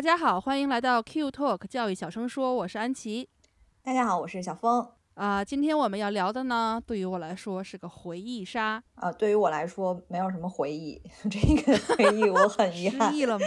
大家好，欢迎来到 Q Talk 教育小声说，我是安琪。大家好，我是小峰。啊、今天我们要聊的呢，对于我来说是个回忆杀。啊，对于我来说没有什么回忆，这个回忆我很遗憾失。忆了吗？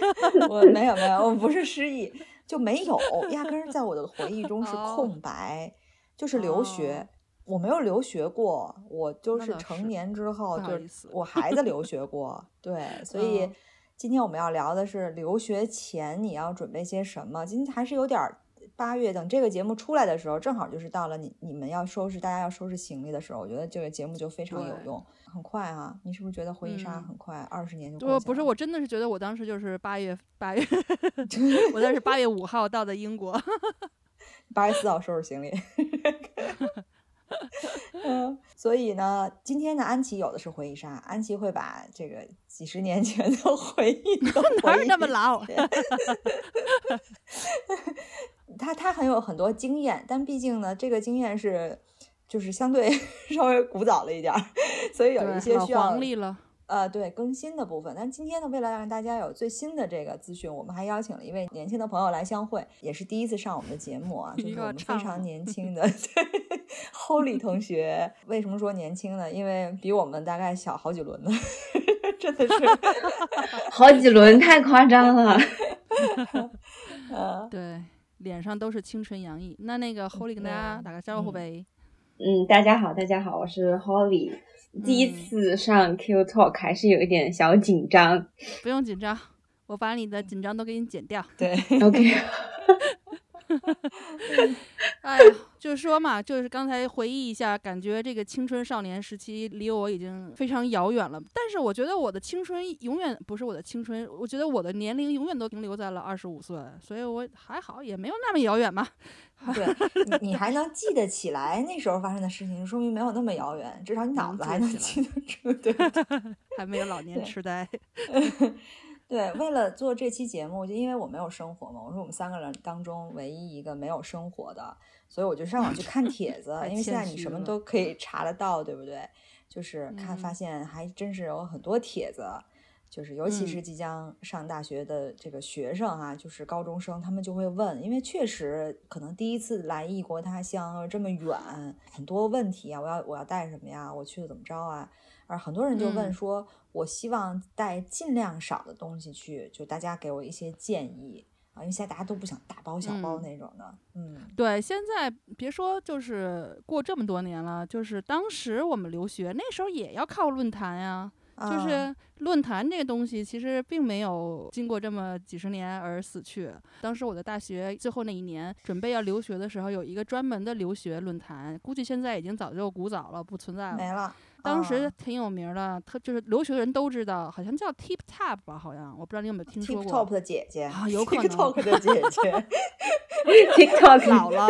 我没有没有，我不是失忆，就没有，压根儿在我的回忆中是哦空白，就是留学。我没有留学过，我就是成年之后，就是我孩子留学过，对，所以嗯今天我们要聊的是留学前你要准备些什么。今天还是有点儿八月，等这个节目出来的时候，正好就是到了你你们要收拾，大家要收拾行李的时候，我觉得这个节目就非常有用，很快哈、你是不是觉得回忆杀嗯很快，二十年就过我去了不是我真的是觉得我当时就是八月八月，我当时八月五号到的英国。八月四号收拾行李。嗯，所以呢，今天呢，安琪有的是回忆杀，安琪会把这个几十年前的回忆都 哪有回忆那么老他他很有很多经验，但毕竟呢，这个经验是就是相对稍微古早了一点儿，所以有一些需要黄历了。呃，对更新的部分。但今天呢，为了让大家有最新的这个资讯，我们还邀请了一位年轻的朋友来相会，也是第一次上我们的节目啊，就是我们非常年轻 的 Holy 同学。为什么说年轻呢？因为比我们大概小好几轮呢，真的是，好几轮太夸张了。呃，对，脸上都是青春洋溢。那那个 Holy 跟大家打个招呼嗯呗。嗯，大家好，大家好，我是 Holly。第一嗯次上 Q Talk 还是有一点小紧张。不用紧张，我把你的紧张都给你剪掉。对，OK，哎呀，就是说嘛，就是刚才回忆一下，感觉这个青春少年时期离我已经非常遥远了。但是我觉得我的青春永远不是我的青春，我觉得我的年龄永远都停留在了二十五岁，所以我还好，也没有那么遥远嘛。对你你还能记得起来那时候发生的事情，说明没有那么遥远，至少你脑子还能记得住，对？还没有老年痴呆。对，为了做这期节目，就因为我没有生活嘛，我是我们三个人当中唯一一个没有生活的，所以我就上网去看帖子，因为现在你什么都可以查得到，对不对？就是看发嗯现还真是有很多帖子，就是尤其是嗯即将上大学的这个学生啊，就是高中生，他们就会问，因为确实可能第一次来异国他乡这么远，很多问题啊，我要我要带什么呀？我去了怎么着啊？而很多人就问嗯说，我希望带尽量少的东西去，就大家给我一些建议啊，因为现在大家都不想大包小包嗯那种的，嗯对，现在别说就是过这么多年了，就是当时我们留学那时候也要靠论坛呀、就啊是论坛这个东西，其实并没有经过这么几十年而死去。当时我的大学最后那一年准备要留学的时候，有一个专门的留学论坛，估计现在已经早就古早了，不存在了。没了。当时啊挺有名的，他就是留学的人都知道，好像叫 Tip Top 吧，好像我不知道你有没有听说 Tip 过 Top。的姐姐啊有可能 TikTok 的姐 姐，TikTok 老了。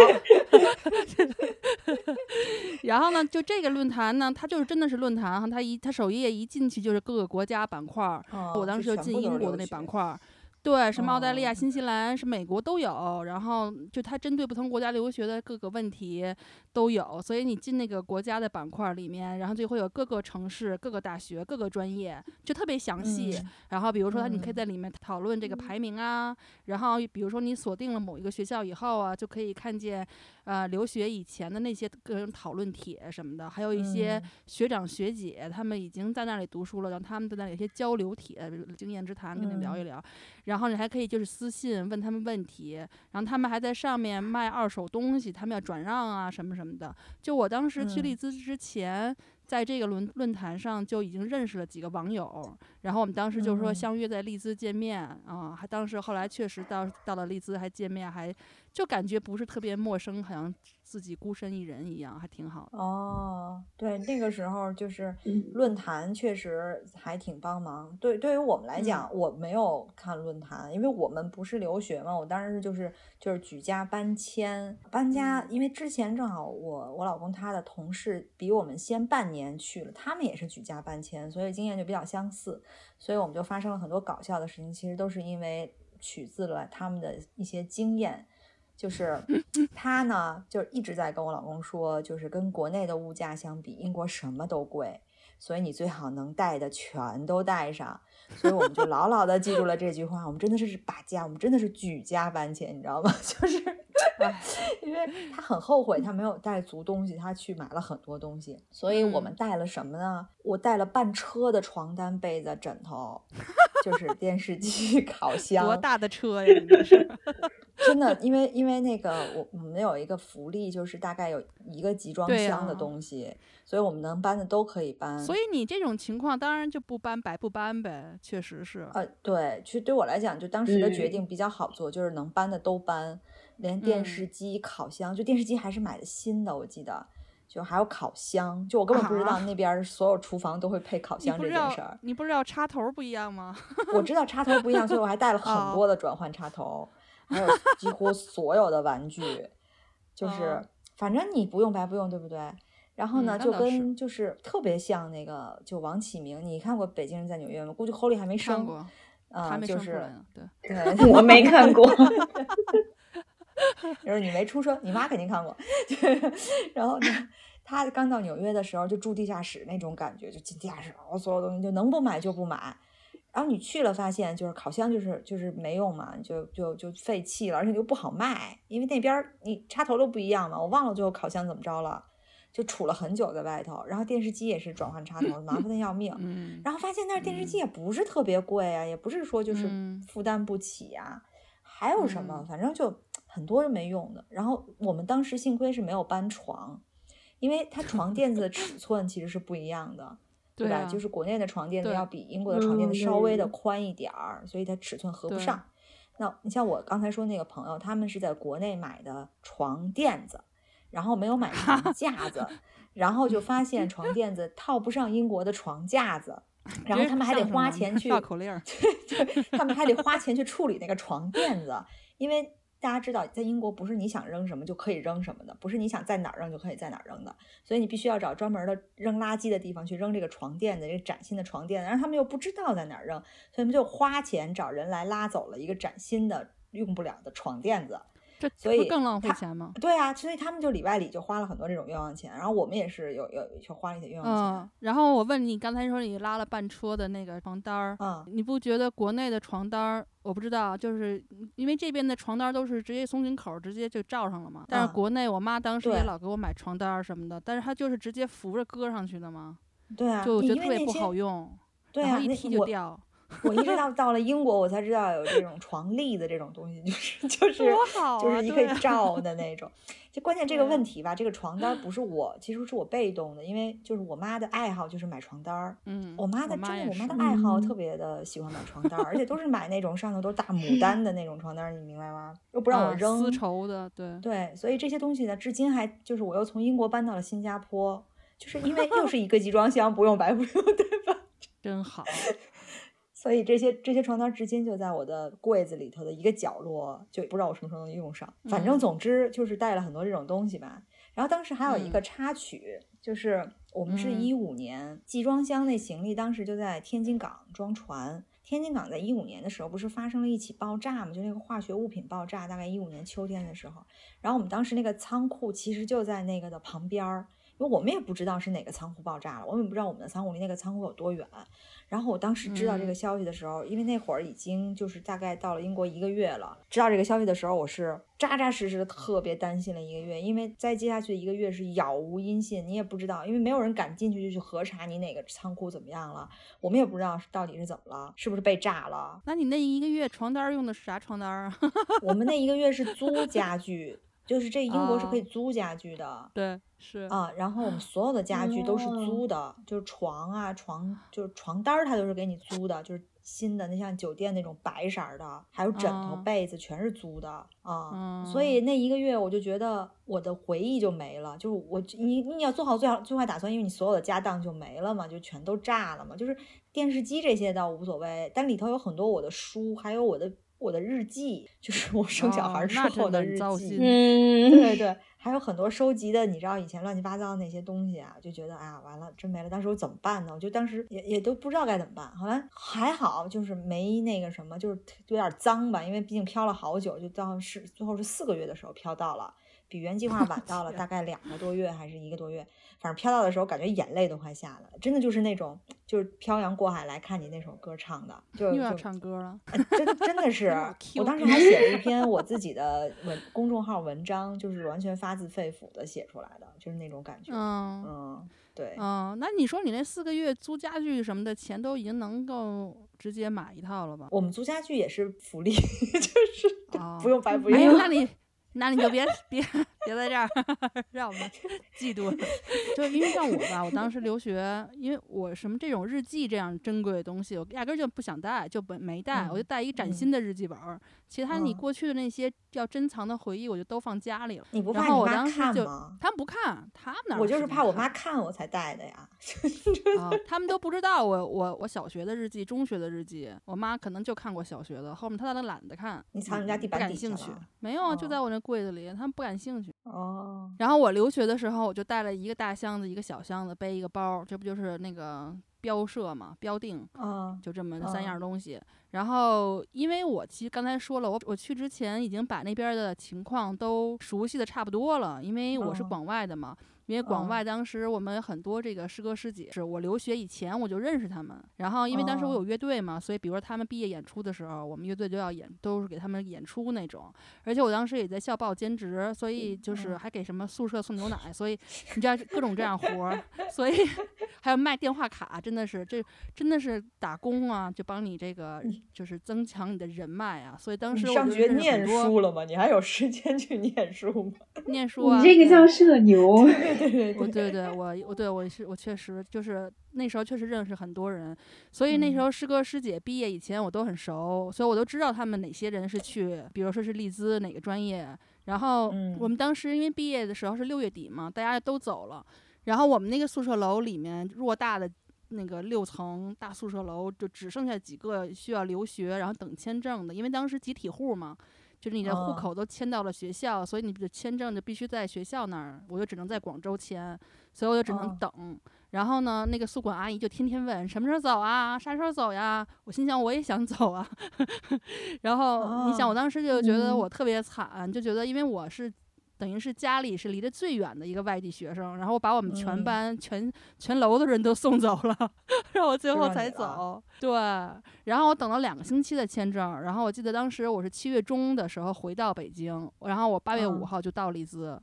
然后呢，就这个论坛呢，它就是真的是论坛哈，它一它首页一进去就是各个国家板块儿，哦我当时就进英国的那板块儿。对，什么澳大利亚、哦。新西兰、是美国都有，然后就它针对不同国家留学的各个问题都有，所以你进那个国家的板块里面，然后就会有各个城市、各个大学、各个专业，就特别详细。嗯。然后比如说，你可以嗯。在里面讨论这个排名啊，然后比如说你锁定了某一个学校以后啊，就可以看见，呃，留学以前的那些个人讨论帖什么的，还有一些嗯学长学姐他们已经在那里读书了，然后他们在那里有一些交流帖、经验之谈，跟你聊一嗯聊。然后你还可以就是私信问他们问题，然后他们还在上面卖二手东西，他们要转让啊什么什么的。就我当时去嗯利兹之前。在这个论论坛上就已经认识了几个网友，然后我们当时就说相约在利兹见面啊，还当时后来确实到到了利兹还见面，还就感觉不是特别陌生，好像自己孤身一人一样，还挺好的。哦，对，那个时候就是论坛确实还挺帮忙。对，对于我们来讲，我没有看论坛，因为我们不是留学嘛，我当时就是就是举家搬迁搬家，因为之前正好我我老公他的同事比我们先半年去了，他们也是举家搬迁，所以经验就比较相似，所以我们就发生了很多搞笑的事情，其实都是因为取自了他们的一些经验。就是 他呢，就一直在跟我老公说，就是跟国内的物价相比，英国什么都贵，所以你最好能带的全都带上。所以我们就牢牢的记住了这句话，我们真的是把家，我们真的是举家搬迁，你知道吗？就是，因为他很后悔他没有带足东西，他去买了很多东西，所以我们带了什么呢？我带了半车的床单、被子、枕头，就是电视机、烤 箱。多大的车呀？这是。真的，因为因为那个我我们有一个福利，就是大概有一个集装箱的东西，所以我们能搬的都可以搬。所以你这种情况当然就不搬白不搬呗，确实是。呃，对，其实对我来讲，就当时的决定比较好做，就是能搬的都搬，连电视机、烤箱，就电视机还是买的新的，我记得，就还有烤箱，就我根本不知道那 边所有厨房都会配烤箱这件事儿。你不知道插头不一样吗？我知道插头不一样，所以我还带了 很多的转换插头。还有 几乎所有的玩具，就是反正你不用白不用，对不对？然后呢，就跟就是特别像那个就王启明，你看过《北京人在纽约》吗？估计 Holly 还没生过，啊，就是对对，我没看过，就是你没出生，你妈肯定看过。然后呢，他刚到纽约的时候就住地下室那种感觉，就进地下室，然后所有东西就能不买就不买。然后你去了，发现就是烤箱就是就是没用嘛，就就就废弃了，而且又不好卖，因为那边你插头都不一样嘛。我忘了最后烤箱怎么着了，就杵了很久在外头。然后电视机也是转换插头，麻烦的要命。然后发现那电视机也不是特别贵啊，也不是说就是负担不起啊。还有什么？反正就很多是没用的。然后我们当时幸亏是没有搬床，因为它床垫子的尺寸其实是不一样的。对吧？就是国内的床垫子要比英国的床垫子稍微的宽一点儿，所以它尺寸合不上。那你像我刚才说那个朋友，他们是在国内买的床垫子，然后没有买床架子，然后就发现床垫子套不上英国的床架子，然后他们还得花钱去绕口令，对，他们还得花钱去处理那个床垫子，因为。大家知道，在英国不是你想扔什么就可以扔什么的，不是你想在哪儿扔就可以在哪儿扔的，所以你必须要找专门的扔垃圾的地方去扔这个床垫子，这个崭新的床垫子，然后他们又不知道在哪儿扔，所以他们就花钱找人来拉走了一个崭新的用不了的床垫子。这所以更浪费钱吗？对啊，所以他们就里外里就花了很多这种冤枉钱，然后我们也是有有就花了一些冤枉钱。嗯，然后我问你，刚才说你拉了半车的那个床单儿，嗯，你不觉得国内的床单儿，我不知道，就是因为这边的床单都是直接松紧口，直接就罩上了嘛。但是国内我妈当时也老给我买床单儿什么的，但是她就是直接扶着搁上去的嘛。对啊，就我觉得特别不好用，然后一踢就掉。我一直到到了英国，我才知道有这种床笠的这种东西，就是就是就是你可以罩的那种。就关键这个问题吧，这个床单不是我，其实是我被动的，因为就是我妈的爱好就是买床单儿。嗯，我妈的真的，我妈的爱好特别的喜欢买床单儿，而且都是买那种上头都是大牡丹的那种床单儿，你明白吗？又不让我扔，丝绸的，对对，所以这些东西呢，至今还就是我又从英国搬到了新加坡，就是因为又是一个集装箱，不用白不用，对吧？真好。所以这些这些床单至今就在我的柜子里头的一个角落，就不知道我什么时候能用上。反正总之就是带了很多这种东西吧。然后当时还有一个插曲，就是我们是一五年集装箱那行李，当时就在天津港装船。天津港在一五年的时候不是发生了一起爆炸吗？就那个化学物品爆炸，大概一五年秋天的时候。然后我们当时那个仓库其实就在那个的旁边儿，因为我们也不知道是哪个仓库爆炸了，我们也不知道我们的仓库离那个仓库有多远。然后我当时知道这个消息的时候，因为那会儿已经就是大概到了英国一个月了。知道这个消息的时候，我是扎扎实实的特别担心了一个月，因为在接下去一个月是杳无音信，你也不知道，因为没有人敢进去就去核查你哪个仓库怎么样了，我们也不知道到底是怎么了，是不是被炸了？那你那一个月床单用的是啥床单啊？我们那一个月是租家具。就是这英国是可以啊租家具的。对，是啊，然后我们所有的家具都是哦租的，就是床啊、床就是床单儿，它都是给你租的，就是新的那像酒店那种白色儿的，还有枕头、啊被子全是租的啊。嗯所以那一个月我就觉得我的回忆就没了，就是我你你要做好最好最坏打算，因为你所有的家当就没了嘛，就全都炸了嘛。就是电视机这些倒无所谓，但里头有很多我的书，还有我的我的日记，就是我生小孩之后的日记。嗯，对对，还有很多收集的，你知道以前乱七八糟那些东西啊，就觉得哎呀完了，真没了。当时我怎么办呢？我就当时也也都不知道该怎么办。后来还好，就是没那个什么，就是有点脏吧，因为毕竟漂了好久，就到是最后是四个月的时候漂到了，比原计划晚 到了大概两个多月还是一个多月。反正飘到的时候，感觉眼泪都快下来了，真的就是那种就是漂洋过海来看你那首歌唱的，就又要唱歌了。哎真真的是，我当时还写了一篇 我自己的文公众号文章，就是完全发自肺腑的写出来的，就是那种感觉。嗯嗯，对，嗯，那你说你那四个月租家具什么的钱都已经能够直接买一套了吧？我们租家具也是福利，就是哦不用白不哎呦，用。那你那你就别别别在这儿 让我们 嫉妒。就因为像我吧，我当时留学，因为我什么这种日记这样珍贵的东西，我压根就不想带，就没没带，我就嗯带一个崭嗯新的日记本儿。其他你嗯过去的那些要珍藏的回忆，我就都放家里了。你不然后我怕你妈当时就看吗？他们不看，他们哪有我就是怕我妈看我才带的呀。啊，他们都不知道我我我小学的日记、中学的日记，我妈可能就看过小学的，后面她都懒得看。你藏你家地板底下感兴趣了？没有啊，就哦在我那柜子里，他们不感兴趣。哦，然后我留学的时候，我就带了一个大箱子，一个小箱子，背一个包，这不就是那个标设嘛，标定，啊，就这么三哦样东西。然后，因为我其实刚才说了，我我去之前已经把那边的情况都熟悉的差不多了，因为我是哦广外的嘛。因为广哦外当时我们很多这个师哥师姐，是我留学以前我就认识他们。然后因为当时我哦有乐队嘛，所以比如说他们毕业演出的时候，我们乐队就要演，都是给他们演出那种。而且我当时也在校报兼职，所以就是嗯还给什么宿舍送牛奶，所以你知道各种这样活儿，所以 还有卖电话卡，真的是这真的是打工啊，就帮你这个就是增强你的人脉啊。所以当时我就学念书了吗？你还有时间去念书吗？念书啊，你这个叫社牛。对对对我对对，我我对我是我确实就是那时候确实认识很多人，所以那时嗯候师哥师姐毕业以前我都很熟，所以我都知道他们哪些人是去，比如说是利兹哪个专业。然后我嗯们当时因为毕业的时候是六月底嘛，大家都走了，然后我们那个宿舍楼里面偌大的。那个六层大宿舍楼就只剩下几个需要留学，然后等签证的，因为当时集体户嘛，就是你的户哦口都迁到了学校，所以你的签证就必须在学校那儿，我就只能在广州签，所以我就只能哦等。然后呢，那个宿管阿姨就天天问什么时候走啊，啥时候走呀？我心想我也想走啊。然后你想，我哦当时就觉得嗯我特别惨，就觉得因为我是。等于是家里是离得最远的一个外地学生，然后我把我们全嗯班、全全楼的人都送走了，让我最后才走。对，然后我等了两个星期的签证，然后我记得当时我是七月中的时候回到北京，然后我八月五嗯号就到利兹，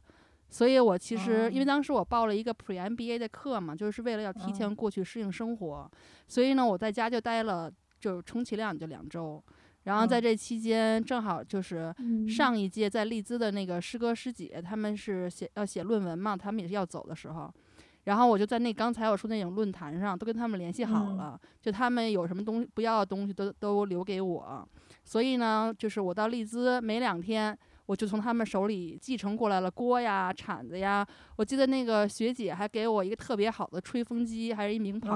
所以我其实、因为哦当时我报了一个 Pre MBA 的课嘛，就是为了要提前嗯过去适应生活，所以呢我在家就待了，就充其量就两周。然后在嗯这期间，正好就是嗯上一届在利兹的那个师哥师姐，他们是写要写论文嘛，他们也是要走的时候，然后我就在那刚才我说那种论坛上都跟他们联系好嗯了，就他们有什么东西不要的东西都都留给我，所以呢，就是我到利兹没两天。我就从他们手里继承过来了锅呀、铲子呀。我记得那个学姐还给我一个特别好的吹风机，还是一名牌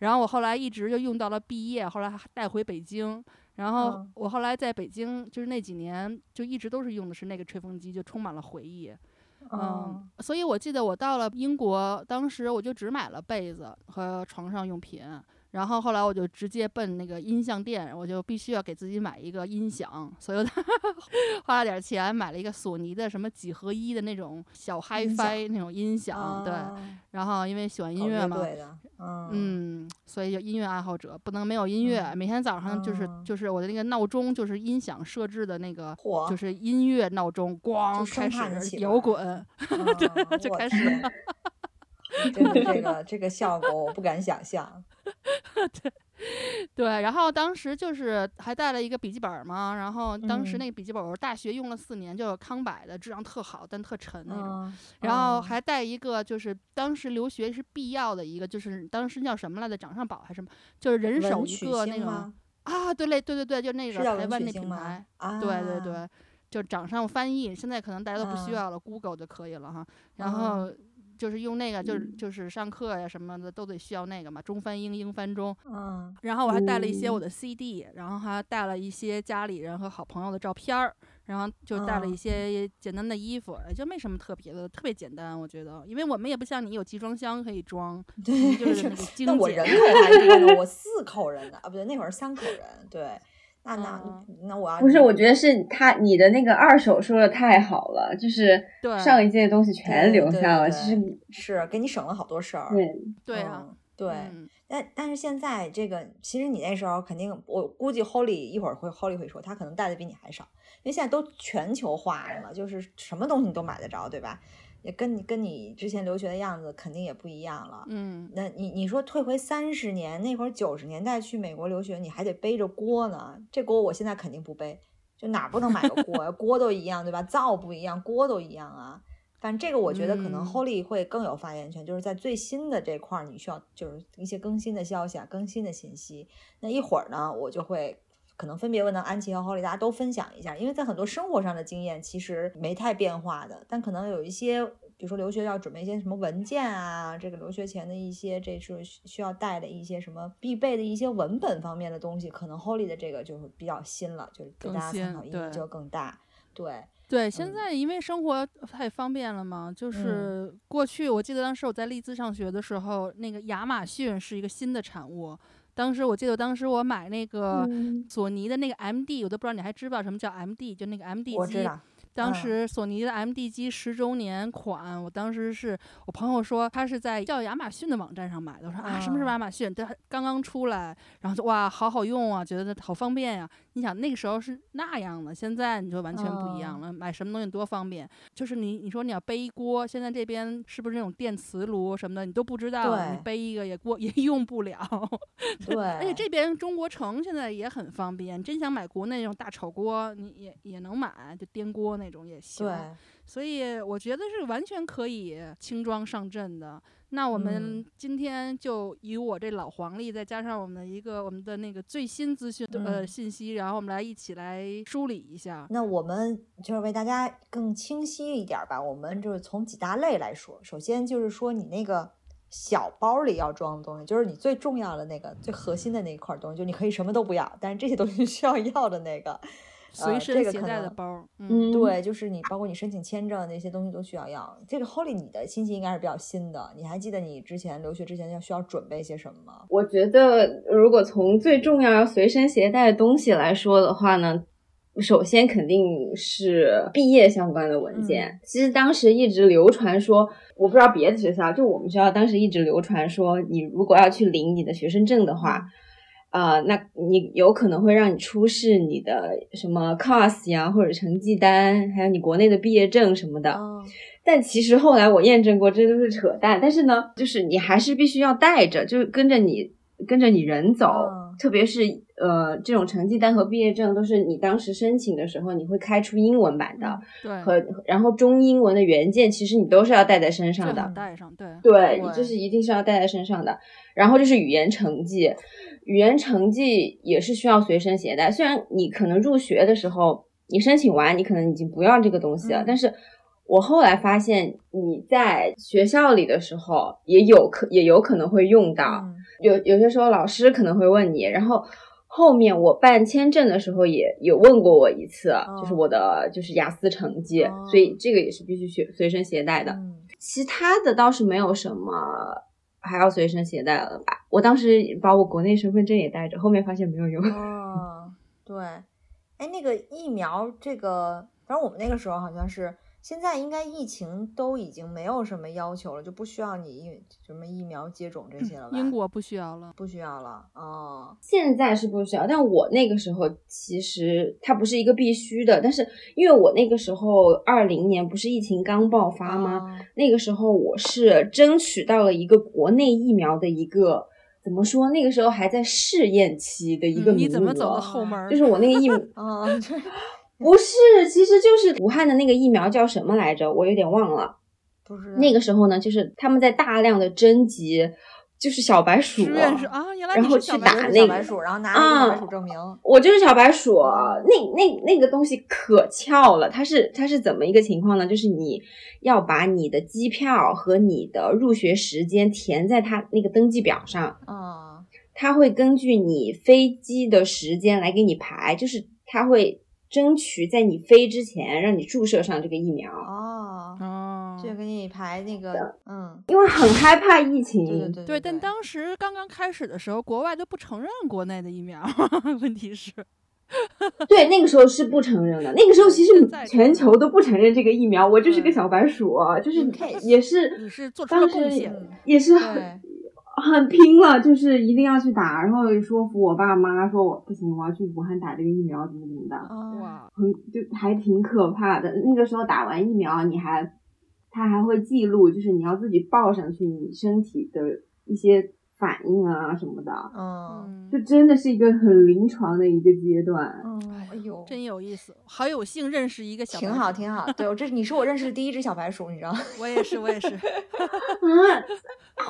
然后我后来一直就用到了毕业，后来还带回北京。然后嗯我后来在北京，就是那几年就一直都是用的是那个吹风机，就充满了回忆。嗯嗯，所以我记得我到了英国，当时我就只买了被子和床上用品，然后后来我就直接奔那个音像店，我就必须要给自己买一个音响，所以我 花了点钱买了一个索尼的什么几合一的那种小 HiFi 那种音响，对。啊然后因为喜欢音乐嘛，嗯嗯，所以就音乐爱好者不能没有音乐。嗯每天早上就是、嗯就是我的那个闹钟，就是音响设置的那个，就是音乐闹钟，咣就开始摇滚。嗯就开始天 真的 这个这个效果我不敢想象。对，然后当时就是还带了一个笔记本嘛，然后当时嗯那个笔记本我大学用了四年，就康柏的，质量特好，但特沉那种。嗯，然后嗯还带一个，就是当时留学是必要的一个，就是当时叫什么来着，掌上宝还是什么，就是人手一个那种？啊，对嘞，对对对，就那个台湾那品牌，？啊，对对对，就掌上翻译，现在可能大家都不需嗯要了、g o o g l e 就可以了哈。然嗯后就是用那个，就是嗯。就是上课呀什么的都得需要那个嘛，中翻英，英翻中。嗯然后我还带了一些我嗯。的 CD，、然后还带了一些家里人和好朋友的照片儿，然后就带了一嗯。些简单的衣服，也就没什么特别的，特别简单，我觉得，因为我们也不像你有集装箱可以装，对，就是那个 精那我人口还多呢，我四口人呢，啊，不对，那会儿三口人，对，那那嗯那我要不是，我觉得是他你的那个二手说的太好了，就是对上一届的东西全留下了，对其实是给你省了好多事儿，对，对啊，嗯对。嗯但但是现在这个，其实你那时候肯定，我估计 Holly 一会儿会 Holly 会说，他可能带的比你还少，因为现在都全球化了嘛，就是什么东西你都买得着，对吧？也跟你跟你之前留学的样子肯定也不一样了。嗯，那你你说退回三十年，那会儿九十年代去美国留学，你还得背着锅呢，这锅我现在肯定不背，就哪儿不能买个锅呀？锅都一样，对吧？灶不一样，锅都一样啊。但这个我觉得可能嗯 Holy 会更有发言权，就是在最新的这块儿，你需要就是一些更新的消息啊、更新的信息。那一会儿呢，我就会可能分别问到安琪和 Holly，大家都分享一下，因为在很多生活上的经验其实没太变化的，但可能有一些，比如说留学要准备一些什么文件啊，这个留学前的一些，这是需需要带的一些什么必备的一些文本方面的东西，可能 Holly 的这个就是比较新了，就是给大家参考意义就更大。对，对，现嗯在因为生活太方便了嘛，就是过去我记得当时我在利兹上学的时候，那个亚马逊是一个新的产物。当时我记得当时我买那个嗯索尼的那个 MD，我都不知道你还知不知道什么叫 MD，就那个 MD 机。当嗯时索尼的 MD 机十周年款，我当时是我朋友说他是在叫亚马逊的网站上买的，我说啊什么是啊亚马逊？对刚刚出来，然后就哇好好用啊，觉得好方便呀、你想那个时候是那样的，现在你就完全不一样哦了，买什么东西多方便。就是你你说你要背一锅，现在这边是不是那种电磁炉什么的，你都不知道，你背一个也锅也 用不了。对，而且这边中国城现在也很方便，真想买国内那种大炒锅，你也也能买，就颠锅那种也行。对，所以我觉得是完全可以轻装上阵的。那我们嗯今天就以我这老黄历，再加上我们的一个我们的那个最新资讯的、呃嗯信息，然后我们来一起来梳理一下。那我们就是为大家更清晰一点儿吧，我们就是从几大类来说。首先就是说你那个小包里要装的东西，就是你最重要的那个、最核心的那一块东西，就你可以什么都不要，但是这些东西需要要的那个，随呃身携这个可能带的包儿，嗯，嗯，对，就是你包括你申请签证那些东西都需要要。这个 Holy 你的信息应该是比较新的，你还记得你之前留学之前要需要准备些什么吗？我觉得，如果从最重要要随身携带的东西来说的话呢，首先肯定是毕业相关的文件。其实当时一直流传说，我不知道别的学校，就我们学校当时一直流传说，你如果要去领你的学生证的话。啊、那你有可能会让你出示你的什么 COS 呀，或者成绩单，还有你国内的毕业证什么的。嗯但其实后来我验证过，这都是扯淡。但是呢，就是你还是必须要带着，就是跟着你跟着你人走。嗯特别是呃，这种成绩单和毕业证都是你当时申请的时候，你会开出英文版的，对，和然后中英文的原件，其实你都是要带在身上的。带上，对，对，对这是一定是要带在身上的。然后就是语言成绩，语言成绩也是需要随身携带。虽然你可能入学的时候，你申请完，你可能已经不要这个东西了，嗯但是我后来发现你在学校里的时候，也有可也有可能会用到。嗯有有些时候老师可能会问你，然后后面我办签证的时候也有问过我一次，就是我的就是雅思成绩，哦所以这个也是必须随随身携带的。嗯其他的倒是没有什么还要随身携带了吧。我当时把我国内身份证也带着，后面发现没有用。哦，对，哎，那个疫苗，这个，反正我们那个时候好像是，现在应该疫情都已经没有什么要求了，就不需要你疫什么疫苗接种这些了吧？英国不需要了。不需要了，哦，现在是不需要，但我那个时候其实它不是一个必须的，但是因为我那个时候二零年不是疫情刚爆发吗？哦那个时候我是争取到了一个国内疫苗的一个怎么说？那个时候还在试验期的一个嗯名额，你怎么走的后门？就是我那个疫 啊，不是，其实就是武汉的那个疫苗叫什么来着？我有点忘了。不是那个时候呢，就是他们在大量的征集，就是小白鼠，志愿是啊，原来然后你是小去白鼠打那个小白鼠，然后拿小白鼠证明。我就是小白鼠，那那那个东西可翘了，它是它是怎么一个情况呢？就是你要把你的机票和你的入学时间填在它那个登记表上，啊，它会根据你飞机的时间来给你排，就是它会争取在你飞之前让你注射上这个疫苗，哦，哦，就给你排那个，嗯，因为很害怕疫情。对对对对，但当时刚刚开始的时候，国外都不承认国内的疫苗，问题是，对，那个时候是不承认的。那个时候其实全球都不承认这个疫苗，我就是个小白鼠，就是也是你是做出了当时贡献，也是很拼了，就是一定要去打，然后说服我爸妈说我不行，我要去武汉打这个疫苗，怎么怎么的，很就还挺可怕的。那个时候打完疫苗，你还他还会记录，就是你要自己报上去你身体的一些反应啊什么的，嗯嗯就，真的是一个很临床的一个阶段。嗯，哎呦，真有意思，好有幸认识一个小白挺好，挺好。对，我这你是我认识的第一只小白鼠，你知道吗？我也是，我也是，啊，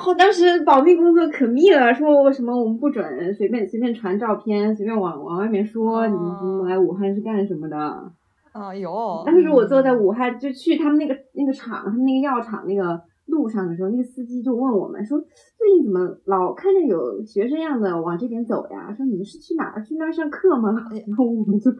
我当时保密工作可密了，说为什么我们不准随便随便传照片，随便往往外面说你们哦来武汉是干什么的。啊，有，当时我坐在武汉，就去他们那个那个厂，他们那个药厂那个路上的时候，那个司机就问我们说，最近怎么老看见有学生样的往这边走呀？说你们是去哪儿？去那儿上课吗？然后我们就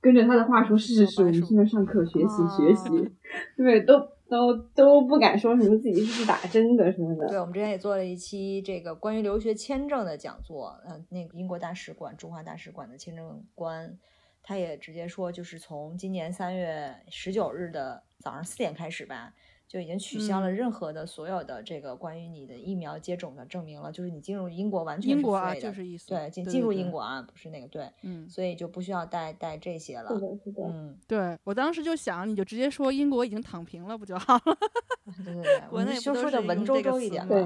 跟着他的话说，是是是，我们去那儿上课学习啊学习。对，都都都不敢说什么自己是去打针的什么的。对，我们之前也做了一期这个关于留学签证的讲座，嗯、那个英国大使馆、中华大使馆的签证官，他也直接说，就是从今年三月十九日的早上四点开始吧，就已经取消了嗯任何的所有的这个关于你的疫苗接种的证明了，就是你进入英国完全是英国啊 free 的就是意思对，进进入英国啊，不是那个对，嗯，所以就不需要带带这些了是。的，是的。嗯，对我当时就想，你就直接说英国已经躺平了不就好了？对对对，我国内不们就都是用说的文绉绉一点嘛。对，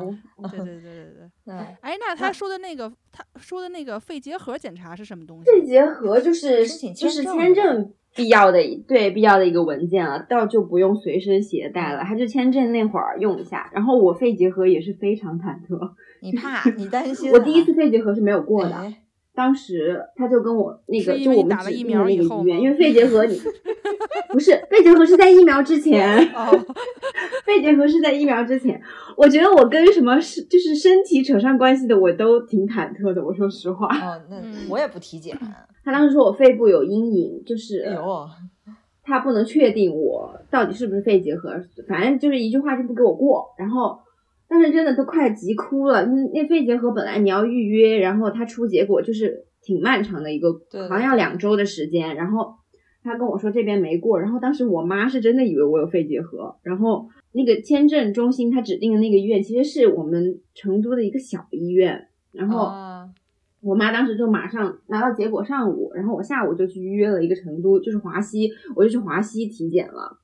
对对对对对。对，哎，那他说的那个，他说的那个肺结核检查是什么东西？肺结核就是申请就是签证必要的对必要的一个文件了，倒就不用随身携带了，他就签证那会儿用一下。然后我肺结核也是非常忐忑，你怕，你担心、啊。我第一次肺结核是没有过的。哎当时他就跟我那个因就我们打了疫指定的那苗以后个医院，因为肺结核你 不是肺结核是在疫苗之前，哦，肺结核是在疫苗之前。我觉得我跟什么是就是身体扯上关系的，我都挺忐忑的。我说实话，哦，那嗯我也不体检。他当时说我肺部有阴影，就是他不能确定我到底是不是肺结核，反正就是一句话就不给我过。然后当时真的都快急哭了，那那肺结核本来你要预约，然后他出结果就是挺漫长的一个，好像要两周的时间。然后他跟我说这边没过，然后当时我妈是真的以为我有肺结核，然后那个签证中心他指定的那个医院其实是我们成都的一个小医院，然后。啊我妈当时就马上拿到结果，上午，然后我下午就去预约了一个成都，就是华西，我就去华西体检了，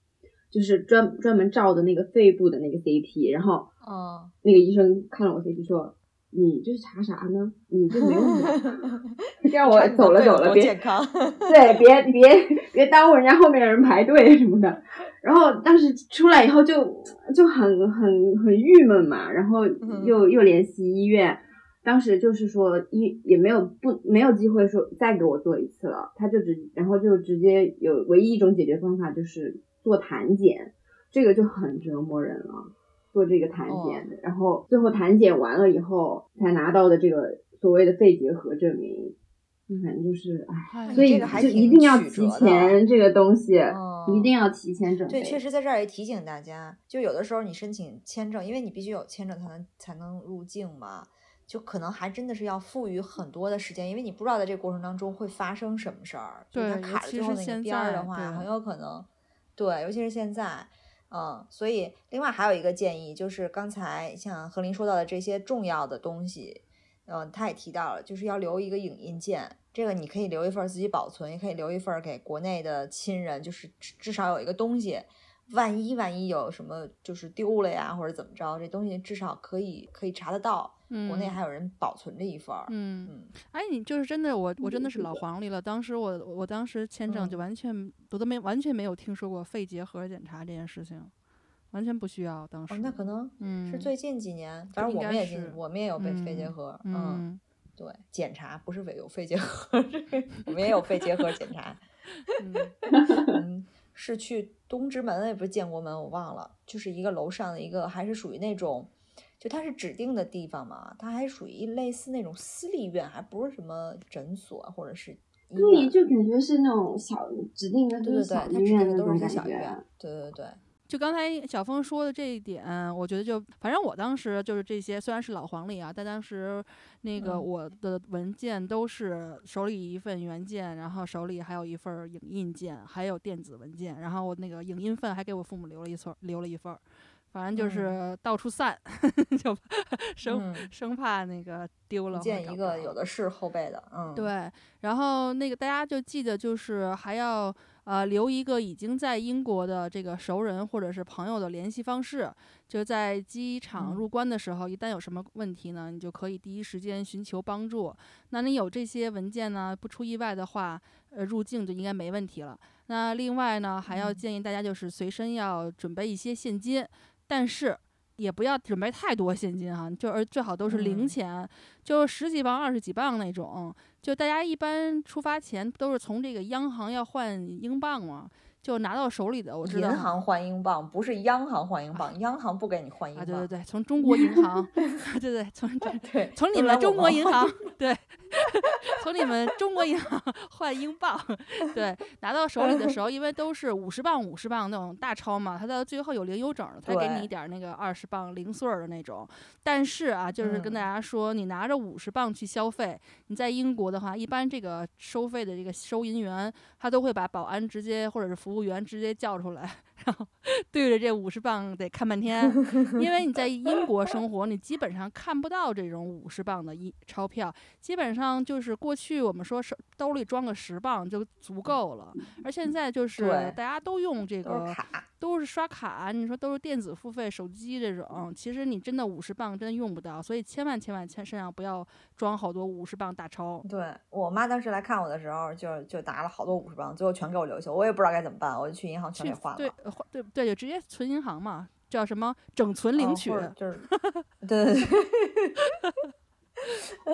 就是专专门照的那个肺部的那个 CT，然后啊，那个医生看了我 CT 说：“你这是查啥呢？你这没用的。”让我走了走了，别健康。对，别别别耽误人家后面的人排队什么的。然后当时出来以后就就很很很郁闷嘛，然后嗯又又联系医院，当时就是说医也没有不没有机会说再给我做一次了，他就直然后就直接有唯一一种解决方法就是做产检，这个就很折磨人了。做这个产检的，然后最后产检完了以后才拿到的这个所谓的肺结核证明，反正就是唉。哎所以这个还就挺一定要提曲折的前这个东西，嗯一定要提前准备。对，确实在这儿也提醒大家，就有的时候你申请签证，因为你必须有签证才能才能入境嘛，就可能还真的是要赋予很多的时间，因为你不知道在这个过程当中会发生什么事儿，就是它对尤卡着其是现最后那个边儿在的话，很有可能，对，尤其是现在。嗯，所以另外还有一个建议，就是刚才像何林说到的这些重要的东西，嗯，他也提到了，就是要留一个影印件，这个你可以留一份自己保存，也可以留一份给国内的亲人，就是至少有一个东西，万一万一有什么就是丢了呀，或者怎么着，这东西至少可以可以查得到。国内还有人保存着一份儿。嗯嗯，哎，你就是真的，我我真的是老 黄历了。当时我我当时签证就嗯完全我都没完全没有听说过肺结核检查这件事情，完全不需要。当时哦，那可能嗯是最近几年，反正我们也进是我们也有被肺结嗯核。嗯对，检查不是有肺结核，我们也有肺结核检查。嗯嗯，是去东直门，也不是建国门，我忘了，就是一个楼上的一个，还是属于那种，就它是指定的地方嘛，它还属于类似那种私立医院，还不是什么诊所或者是医对，院。就感觉是那种小指定的，对对对，它指定的都是些小医院觉。。对对对，就刚才小峰说的这一点，我觉得就反正我当时就是这些，虽然是老黄历啊，但当时那个嗯。我的文件都是手里一份原件，然后手里还有一份儿影印件，还有电子文件，然后我那个影印份还给我父母留了一撮留了一份儿，反正就是到处散，就生、嗯。生怕那个丢了或见一个有的是后背的，嗯，对，然后那个大家就记得，就是还要呃留一个已经在英国的这个熟人或者是朋友的联系方式，就在机场嗯入关的时候，一旦有什么问题呢，你就可以第一时间寻求帮助。那你有这些文件呢，不出意外的话，呃，入境就应该没问题了。那另外呢，还要嗯建议大家就是随身要准备一些现金，但是。也不要准备太多现金哈，就而最好都是零嗯钱，就十几磅、二十几磅那种，就大家一般出发前都是从这个央行要换英镑嘛，就拿到手里的，我知道银行换英镑不是央行换英镑，央行不给你换英啊，镑。对对对，从中国银行，对对，从这 对从你们中国银行，对，从你们中国银行 换英镑，对，拿到手里的时候，因为都是五十磅、五十磅那种大钞嘛，它到最后有零有整的，才给你一点儿那个二十磅零碎儿的那种。但是啊，就是跟大嗯家说，你拿着五十磅去消费，你在英国的话，一般这个收费的这个收银员，他都会把保安直接或者是服务员直接叫出来，然 后对着这五十磅得看半天，因为你在英国生活，你基本上看不到这种五十磅的一钞票，基本上就是过去我们说是兜里装个十磅就足够了，而现在就是大家都用这个卡。都是刷卡，你说都是电子付费，手机这种，其实你真的五十磅真的用不到，所以千万千万千身上不要装好多五十磅大钞。对我妈当时来看我的时候，就就拿了好多五十磅，最后全给我留下，我也不知道该怎么办，我就去银行全去给换了。对对对，就直接存银行嘛，叫什么整存领取。对对对，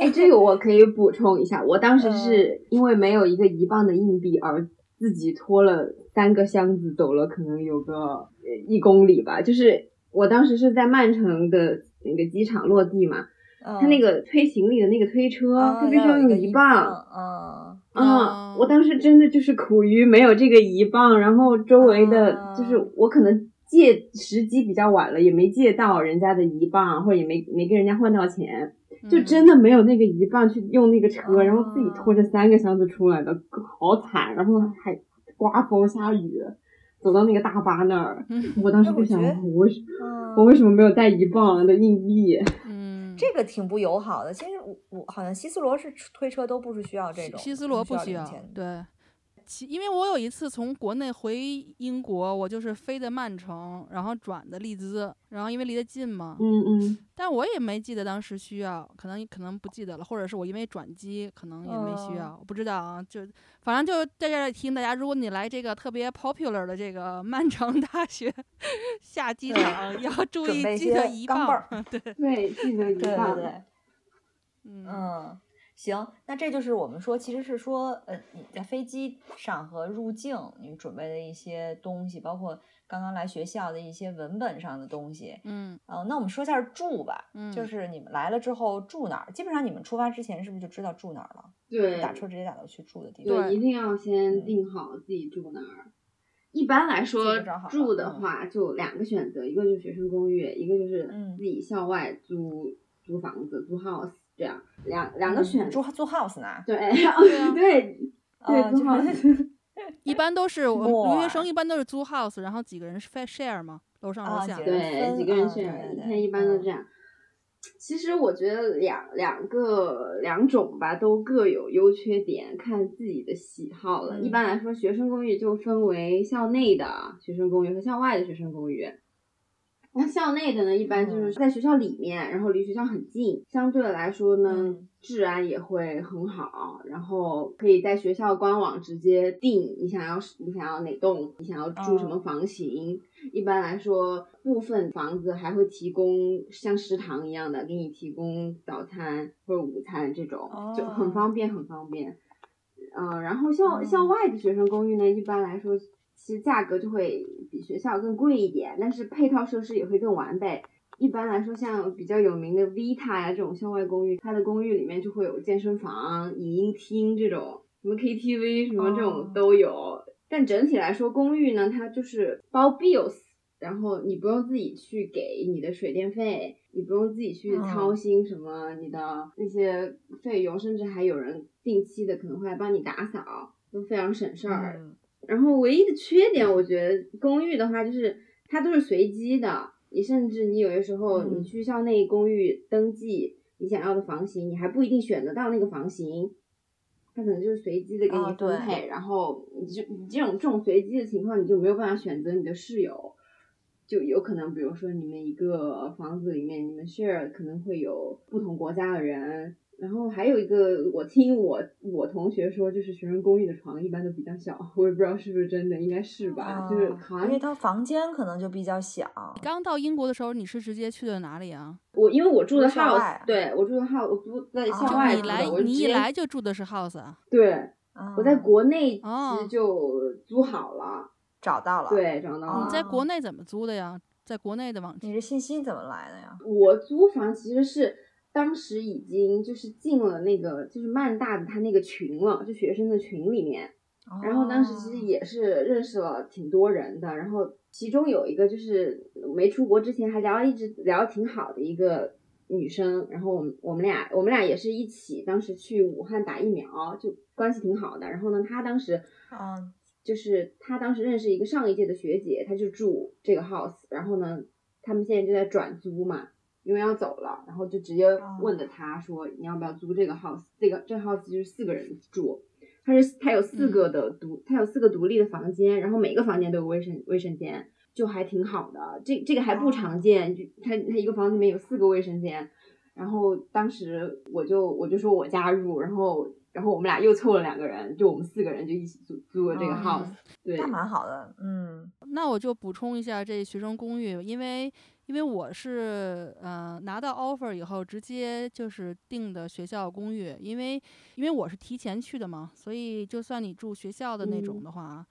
哎，这个我可以补充一下，我当时嗯是因为没有一个一磅的硬币而自己拖了三个箱子走了，可能有个呃一公里吧。就是我当时是在曼城的那个机场落地嘛，他他那个推行李的那个推车，他必须要用一磅。嗯，啊，我哦当时真的就是苦于没有这个一磅，然后周围的啊。就是我可能借时机比较晚了，也没借到人家的一磅，或者也没没跟人家换到钱，就嗯真的没有那个一磅去用那个车，然后自己啊。拖着三个箱子出来的，好惨，然后还刮风下雨，走到那个大巴那儿，嗯我当时就想，哎我我为什嗯。我为什么没有带一磅的硬币？嗯，这个挺不友好的。其实我我好像希斯罗是推车都不是需要这种，西斯罗不不需要零钱。其因为我有一次从国内回英国，我就是飞的曼城，然后转的利兹，然后因为离得近嘛，嗯嗯，但我也没记得当时需要，可能可能不记得了，或者是我因为转机，可能也没需嗯要，我不知道啊。就反正就在这里提醒大家，如果你来这个特别 popular 的这个曼城大学下机场，要注意记得一磅钢镚儿。对，对，记得一对对。对，嗯嗯，行，那这就是我们说，其实是说，呃，你在飞机上和入境你准备的一些东西，包括刚刚来学校的一些文本上的东西。嗯呃，那我们说一下住吧，嗯，就是你们来了之后住哪儿？基本上你们出发之前是不是就知道住哪儿了？对，打车直接打到去住的地方。对，一定要先嗯定好自己住哪儿。一般来说住的话就两个选择，一个就是学生公寓，一个就是嗯自己校外租、租房子、租 house 这样，两两个嗯选住租 house 呢？对啊对对啊，租 house，一般都是我们留学生一般都是租 house，然后几个人是 share 嘛，楼上楼下对几个人 share，一天一般都嗯这样。其实我觉得两两个两种吧，都各有优缺点，看自己的喜好了。嗯一般来说，学生公寓就分为校内的学生公寓和校外的学生公寓。那校内的呢，一般就是在学校里面，然后离学校很近，相对来说呢，嗯。治安也会很好，然后可以在学校官网直接定你想要你想要哪栋，你想要住什么哦。房型。一般来说，部分房子还会提供像食堂一样的，给你提供早餐或者午餐这种，就很哦。方便，很方便。嗯，然后校哦校外的学生公寓呢，一般来说其实价格就会比学校更贵一点，但是配套设施也会更完备。一般来说，像比较有名的 Vita 呀这种校外公寓，它的公寓里面就会有健身房、影音厅这种，什么 KTV 什么这哦种都有。但整体来说，公寓呢，它就是包 bills，然后你不用自己去给你的水电费，你不用自己去操嗯心什么你的那些费用，甚至还有人定期的可能会来帮你打扫，都非常省事儿。嗯然后唯一的缺点，我觉得公寓的话就是它都是随机的，你甚至你有些时候嗯你去校内公寓登记你想要的房型，你还不一定选得到那个房型，它可能就是随机的给啊你分配，然后你就你这种这种随机的情况，你就没有办法选择你的室友。就有可能，比如说你们一个房子里面，你们 share 可能会有不同国家的人，然后还有一个，我听我我同学说，就是学生公寓的床一般都比较小，我也不知道是不是真的，应该是吧？就是哦好像因为它房间可能就比较小。你刚到英国的时候，你是直接去的哪里啊？我因为我住的 house，外对我住的 house，我住在哦校外住的，你来，你一来就住的是 house 啊？对，嗯我在国内其哦实就租好了，找到了。，对，找到哦了。你在国内怎么租的呀？在国内的网你这信息怎么来的呀？我租房其实是当时已经就是进了那个就是曼大的他那个群了，就学生的群里面。然后当时其实哦也是认识了挺多人的，然后其中有一个就是没出国之前还聊一直聊得挺好的一个女生，然后我们我们俩我们俩也是一起当时去武汉打疫苗，就关系挺好的。然后呢，她当时嗯就是她当时认识一个上一届的学姐，她就住这个 house，然后呢，他们现在就在转租嘛，因为要走了，然后就直接问的他说你要不要租这个 house？这个这个 house 就是四个人住。他是他有四个的独，它有四个独立的房间，然后每个房间都有卫生卫生间，就还挺好的。这这个还不常见，就它它一个房子里面有四个卫生间。然后当时我就我就说我加入，然后然后我们俩又凑了两个人，就我们四个人就一起租租了这个嗯 house。对，那蛮好的。嗯那我就补充一下这学生公寓，因为因为我是呃拿到 offer 以后直接就是订的学校公寓，因为因为我是提前去的嘛，所以就算你住学校的那种嗯的话。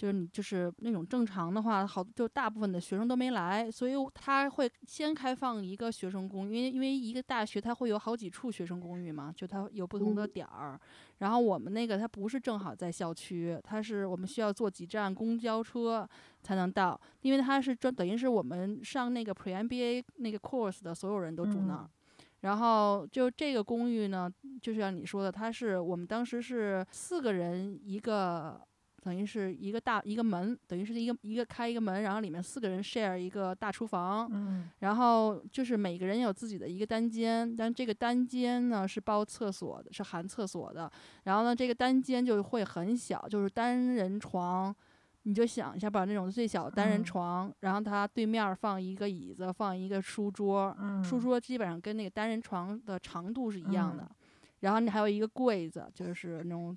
就是你就是那种正常的话，好就大部分的学生都没来，所以他会先开放一个学生公寓，因为因为一个大学它会有好几处学生公寓嘛，就它有不同的嗯点儿。然后我们那个它不是正好在校区，它是我们需要坐几站公交车才能到，因为它是专等于是我们上那个 Pre MBA 那个 course 的所有人都住那儿。嗯然后就这个公寓呢，就像你说的，它是我们当时是四个人一个，等于是一个大一个门，等于是一个一个开一个门，然后里面四个人 share 一个大厨房，嗯然后就是每个人有自己的一个单间，但这个单间呢是包厕所的，是含厕所的。然后呢，这个单间就会很小，就是单人床，你就想一下吧，那种最小单人嗯床，然后它对面儿放一个椅子，放一个书桌，嗯，书桌基本上跟那个单人床的长度是一样的。嗯然后你还有一个柜子，就是那种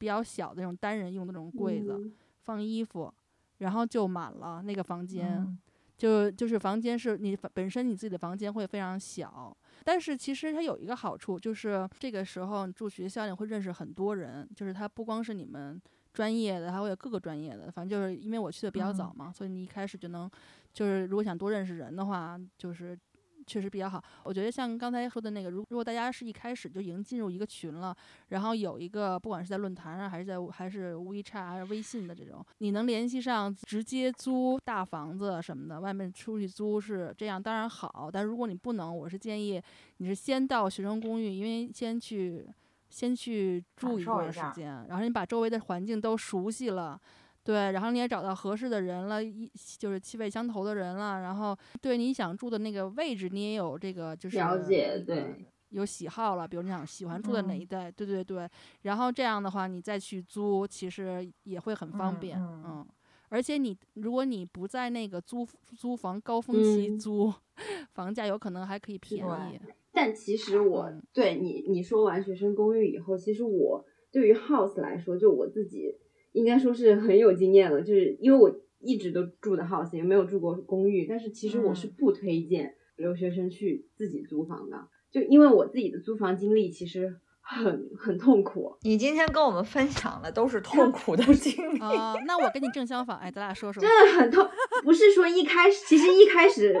比较小的那种单人用的那种柜子，嗯放衣服，然后就满了那个房间。嗯就就是房间是你本身你自己的房间会非常小，但是其实它有一个好处，就是这个时候你住学校你会认识很多人，就是它不光是你们专业的，还会有各个专业的。反正就是因为我去的比较早嘛，所以你一开始就能，就是如果想多认识人的话，就是。确实比较好，我觉得像刚才说的那个，如如果大家是一开始就已经进入一个群了，然后有一个不管是在论坛上还是在还是 WeChat 还是微信的这种，你能联系上，直接租大房子什么的，外面出去租是这样，当然好。但如果你不能，我是建议你是先到学生公寓，因为先去先去住一段时间，然后你把周围的环境都熟悉了。对，然后你也找到合适的人了，一就是气味相投的人了，然后对你想住的那个位置，你也有这个就是了解对有喜好了，比如你想喜欢住在哪一嗯带，对对对，然后这样的话你再去租，其实也会很方嗯便，嗯嗯。而且你如果你不在那个租租房高峰期嗯租，房价有可能还可以便宜。但其实我、嗯对你你说完学生公寓以后，其实我对于 house 来说，就我自己应该说是很有经验了，就是因为我一直都住的 house，也没有住过公寓，但是其实我是嗯不推荐留学生去自己租房的，就因为我自己的租房经历其实很很痛苦。你今天跟我们分享的都是 痛苦的经历。啊、那我跟你正相反，哎，咱俩说说。真的很痛，不是说一开始，其实一开始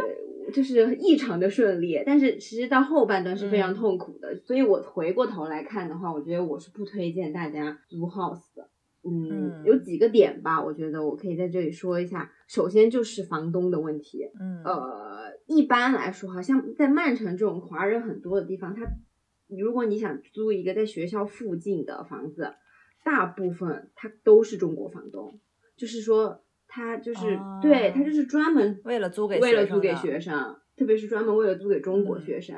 就是异常的顺利，但是其实到后半段是非常嗯痛苦的。所以我回过头来看的话，我觉得我是不推荐大家租 house 的。嗯，嗯。有几个点吧，我觉得我可以在这里说一下。首先就是房东的问题，嗯。呃，一般来说，好像在曼城这种华人很多的地方，他如果你想租一个在学校附近的房子，大部分他都是中国房东，就是说他就是、对他哦就是专门为了租给为了租给学生特别是专门为了租给中国嗯。学生，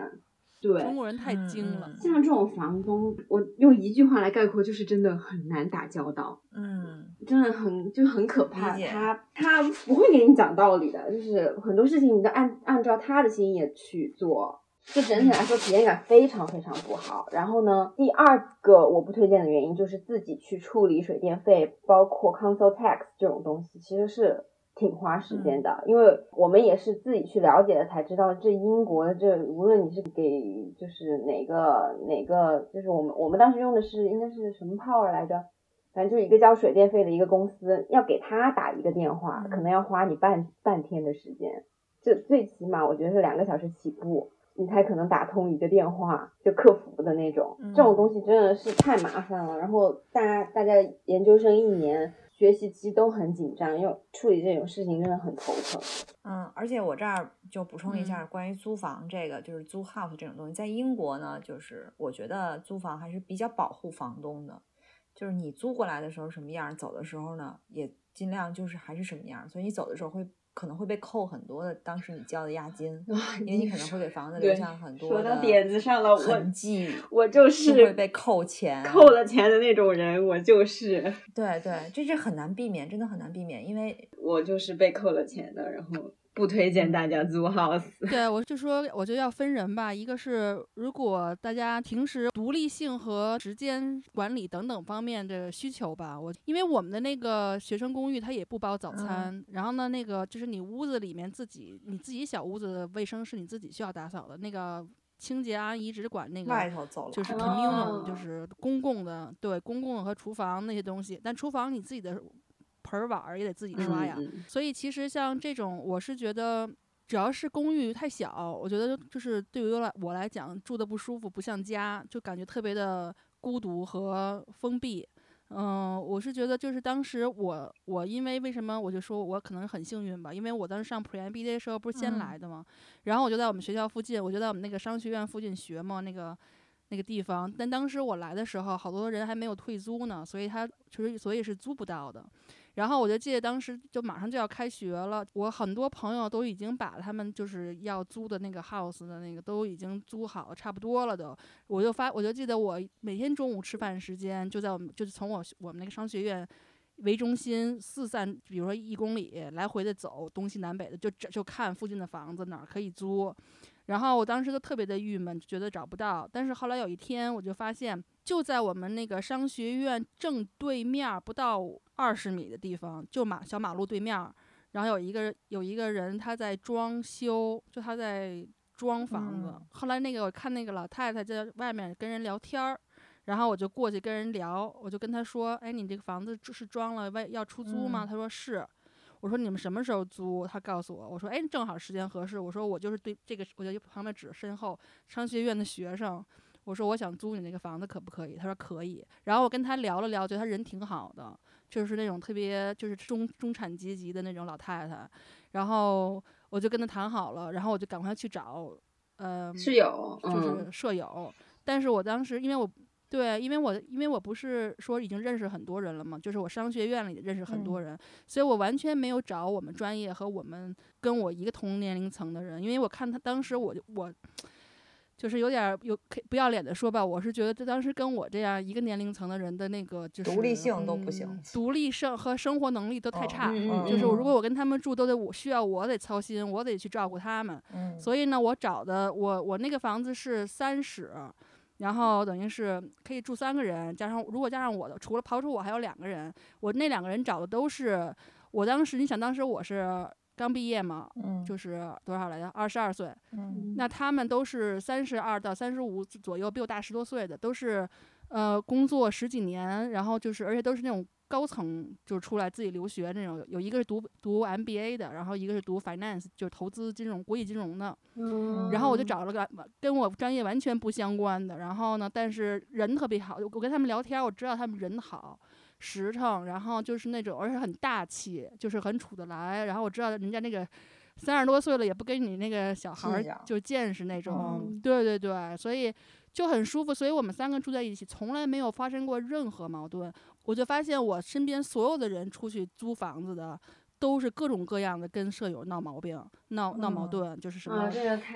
对，中国人太精了。嗯像这种房东，我用一句话来概括，就是真的很难打交道。嗯真的很就很可怕，他他不会给你讲道理的，就是很多事情你都按按照他的心意去做，就整体来说体验感非常非常不好。然后呢，第二个我不推荐的原因就是自己去处理水电费，包括 council tax 这种东西，其实是挺花时间的，因为我们也是自己去了解了才知道，这英国这无论你是给就是哪个哪个，就是我们我们当时用的是应该是什么 power 来着？反正就一个交水电费的一个公司，要给他打一个电话，可能要花你半半天的时间，这最起码我觉得是两个小时起步，你才可能打通一个电话，就客服的那种。嗯这种东西真的是太麻烦了。然后大家大家研究生一年学习期都很紧张，因为处理这种事情真的很头疼。嗯，而且我这儿就补充一嗯下关于租房这个，就是租 house 这种东西，在英国呢，就是我觉得租房还是比较保护房东的，就是你租过来的时候什么样，走的时候呢也尽量就是还是什么样，所以你走的时候会可能会被扣很多的当时你交的押金，因为你可能会给房子留下很多说到的点子上了我痕迹，我就是会被扣钱，扣了钱的那种人，我就是对对，这是很难避免，真的很难避免，因为我就是被扣了钱的，然后不推荐大家租 house。对，我就说，我觉得要分人吧。一个是如果大家平时独立性和时间管理等等方面的需求吧，我因为我们的那个学生公寓它也不包早餐，然后呢，那个就是你屋子里面自己你自己小屋子的卫生是你自己需要打扫的，那个清洁阿姨只管那个外头走了就是哦 communal，、就是公共的，对公共的和厨房那些东西，但厨房你自己的盆儿碗儿也得自己刷呀。所以其实像这种，我是觉得，只要是公寓太小，我觉得就是对于我来我来讲住的不舒服，不像家，就感觉特别的孤独和封闭。嗯，我是觉得就是当时我我因为为什么我就说我可能很幸运吧，因为我当时上 Pre MBA 的时候不是先嗯来的嘛，然后我就在我们学校附近，我就在我们那个商学院附近学嘛，那个那个地方。但当时我来的时候，好多人还没有退租呢，所以他其实所以是租不到的。然后我就记得当时就马上就要开学了，我很多朋友都已经把他们就是要租的那个 house 的那个都已经租好差不多了都。我就发我就记得我每天中午吃饭时间就在我们就是从我我们那个商学院。为中心四散，比如说一公里来回的走，东西南北的，就就看附近的房子哪儿可以租。然后我当时就特别的郁闷，就觉得找不到。但是后来有一天，我就发现，就在我们那个商学院正对面儿不到二十米的地方，就马小马路对面儿，然后有一个有一个人他在装修，就他在装房子。嗯后来那个我看那个老太太在外面跟人聊天儿。然后我就过去跟人聊，我就跟他说：“哎，你这个房子是装了外要出租吗？”嗯他说是。我说你们什么时候租？他告诉我，我说哎，正好时间合适。我说我就是对这个，我就旁边指着身后商学院的学生，我说我想租你那个房子，可不可以？他说可以。然后我跟他聊了聊，觉得他人挺好的，就是那种特别就是中中产阶级的那种老太太。然后我就跟他谈好了，然后我就赶快去找，呃，室友，就是嗯舍友。但是我当时因为我对，因为我因为我不是说已经认识很多人了嘛，就是我商学院里认识很多嗯人，所以我完全没有找我们专业和我们跟我一个同年龄层的人，因为我看他当时我就我。就是有点儿有可不要脸的说吧，我是觉得这当时跟我这样一个年龄层的人的那个就是独立性都不行嗯独立生和生活能力都太哦差。就是我如嗯果我跟他们住，都得我需要我得操心，我得去照顾他们。嗯，所以呢，我找的我我那个房子是三室，然后等于是可以住三个人，加上如果加上我的，除了刨除我还有两个人，我那两个人找的都是我当时你想当时我是刚毕业嘛，嗯。就是多少来着，二十二岁，嗯。那他们都是三十二到三十五左右，比我大十多岁的，都是呃工作十几年，然后就是而且都是那种高层，就是出来自己留学那种，有一个是读读 MBA 的，然后一个是读 finance，就是投资金融、国际金融的。嗯。然后我就找了个跟我专业完全不相关的，然后呢，但是人特别好，我跟他们聊天，我知道他们人好，实诚，然后就是那种而且很大气，就是很处得来，然后我知道人家那个三十多岁了也不跟你那个小孩儿就见识那种，嗯对对对，所以就很舒服，所以我们三个住在一起，从来没有发生过任何矛盾。我就发现我身边所有的人出去租房子的。都是各种各样的跟舍友闹毛病、闹闹矛嗯盾，就是什么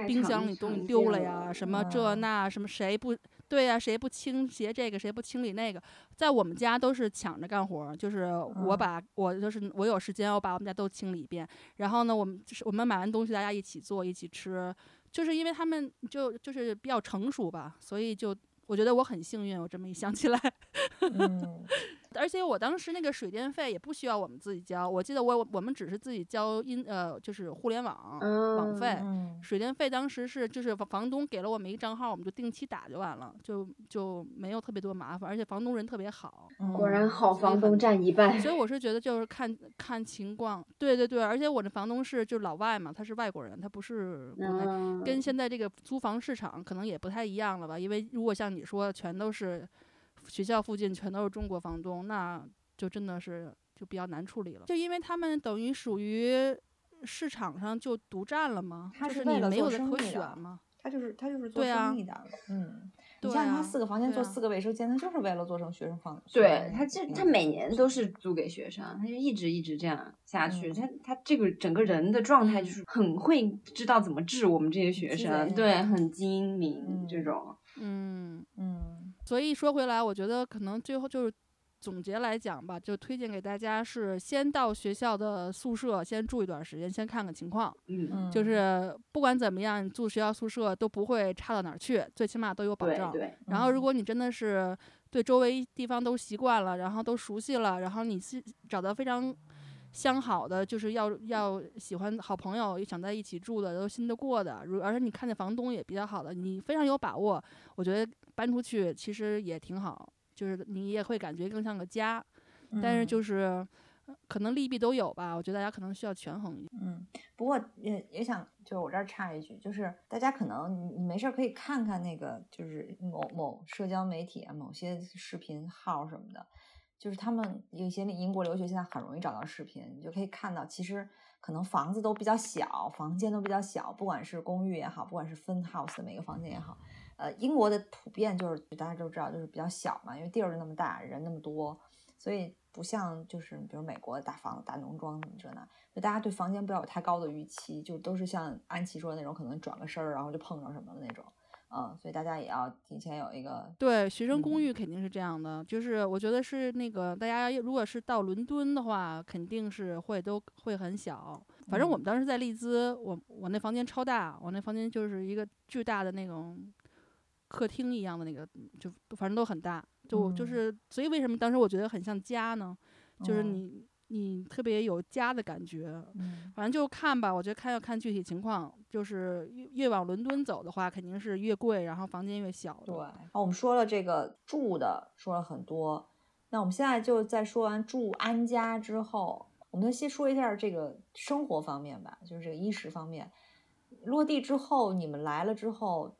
冰箱里东西丢了见呀，什么这嗯那，什么谁不对呀，谁不清洁这个，谁不清理那个，在我们家都是抢着干活儿，就是我嗯。把我就是我有时间，我把我们家都清理一遍，然后呢，我们就是我们买完东西大家一起做一起吃，就是因为他们就就是比较成熟吧，所以就我觉得我很幸运，我这么一想起来，嗯而且我当时那个水电费也不需要我们自己交，我记得我我们只是自己交音呃就是互联网网嗯费。嗯水电费当时是就是房房东给了我们一个账号，我们就定期打就完了，就就没有特别多麻烦，而且房东人特别好，果然嗯好房东所以很占一半。所以我是觉得就是看看情况，对对对，而且我这房东是就是老外嘛，他是外国人，他不是国内，嗯，跟现在这个租房市场可能也不太一样了吧？因为如果像你说全都是学校附近全都是中国房东，那就真的是就比较难处理了。就因为他们等于属于市场上就独占了吗，他就是你为了做没有的可生意的选嘛。他就是他就是做生意的，嗯，你对像他啊四个房间做四个卫生间，他就是为了做成学生房。对他这他嗯每年都是租给学生，他就一直一直这样下去。嗯他他这个整个人的状态嗯就是很会知道怎么治我们这些学生，对，很精明嗯这种。嗯，嗯所以说回来，我觉得可能最后就是总结来讲吧，就推荐给大家是先到学校的宿舍先住一段时间，先看看情况。嗯，嗯，就是不管怎么样，你住学校宿舍都不会差到哪儿去，最起码都有保障。对对，然后，如嗯果你真的是对周围地方都习惯了，然后都熟悉了，然后你是找到非常相好的，就是要要喜欢好朋友，又想在一起住的，都信得过的，如而且你看见房东也比较好的，你非常有把握，我觉得搬出去其实也挺好，就是你也会感觉更像个家。但是嗯就是呃可能利弊都有吧，我觉得大家可能需要权衡一下。嗯，不过也也想，就是我这儿插一句，就是大家可能你你没事可以看看那个，就是某某社交媒体啊，某些视频号什么的，就是他们有一些英国留学现在很容易找到视频，你就可以看到，其实可能房子都比较小，房间都比较小，不管是公寓也好，不管是分 house 的每个房间也好，呃，英国的普遍就是大家都知道，就是比较小嘛，因为地儿那么大，人那么多，所以不像就是比如美国的大房子、大农庄什么这那，就大家对房间不要有太高的预期，就都是像安琪说的那种，可能转个身儿然后就碰着什么的那种，嗯，所以大家也要提前有一个对，学生公嗯寓肯定是这样的，就是我觉得是那个大家如果是到伦敦的话，肯定是会都会很小。反正我嗯们当时在利兹，我我那房间超大，我那房间就是一个巨大的那种客厅一样的那个，就反正都很大，就就嗯是所以为什么当时我觉得很像家呢？就是嗯你你特别有家的感觉。嗯反正就看吧，我觉得看要看具体情况，就是越越往伦敦走的话，肯定是越贵，然后房间越小。对，好，我们说了这个住的，说了很多，那我们现在就在说完住安家之后，我们就先说一下这个生活方面吧，就是这个衣食方面。落地之后，你们来了之后，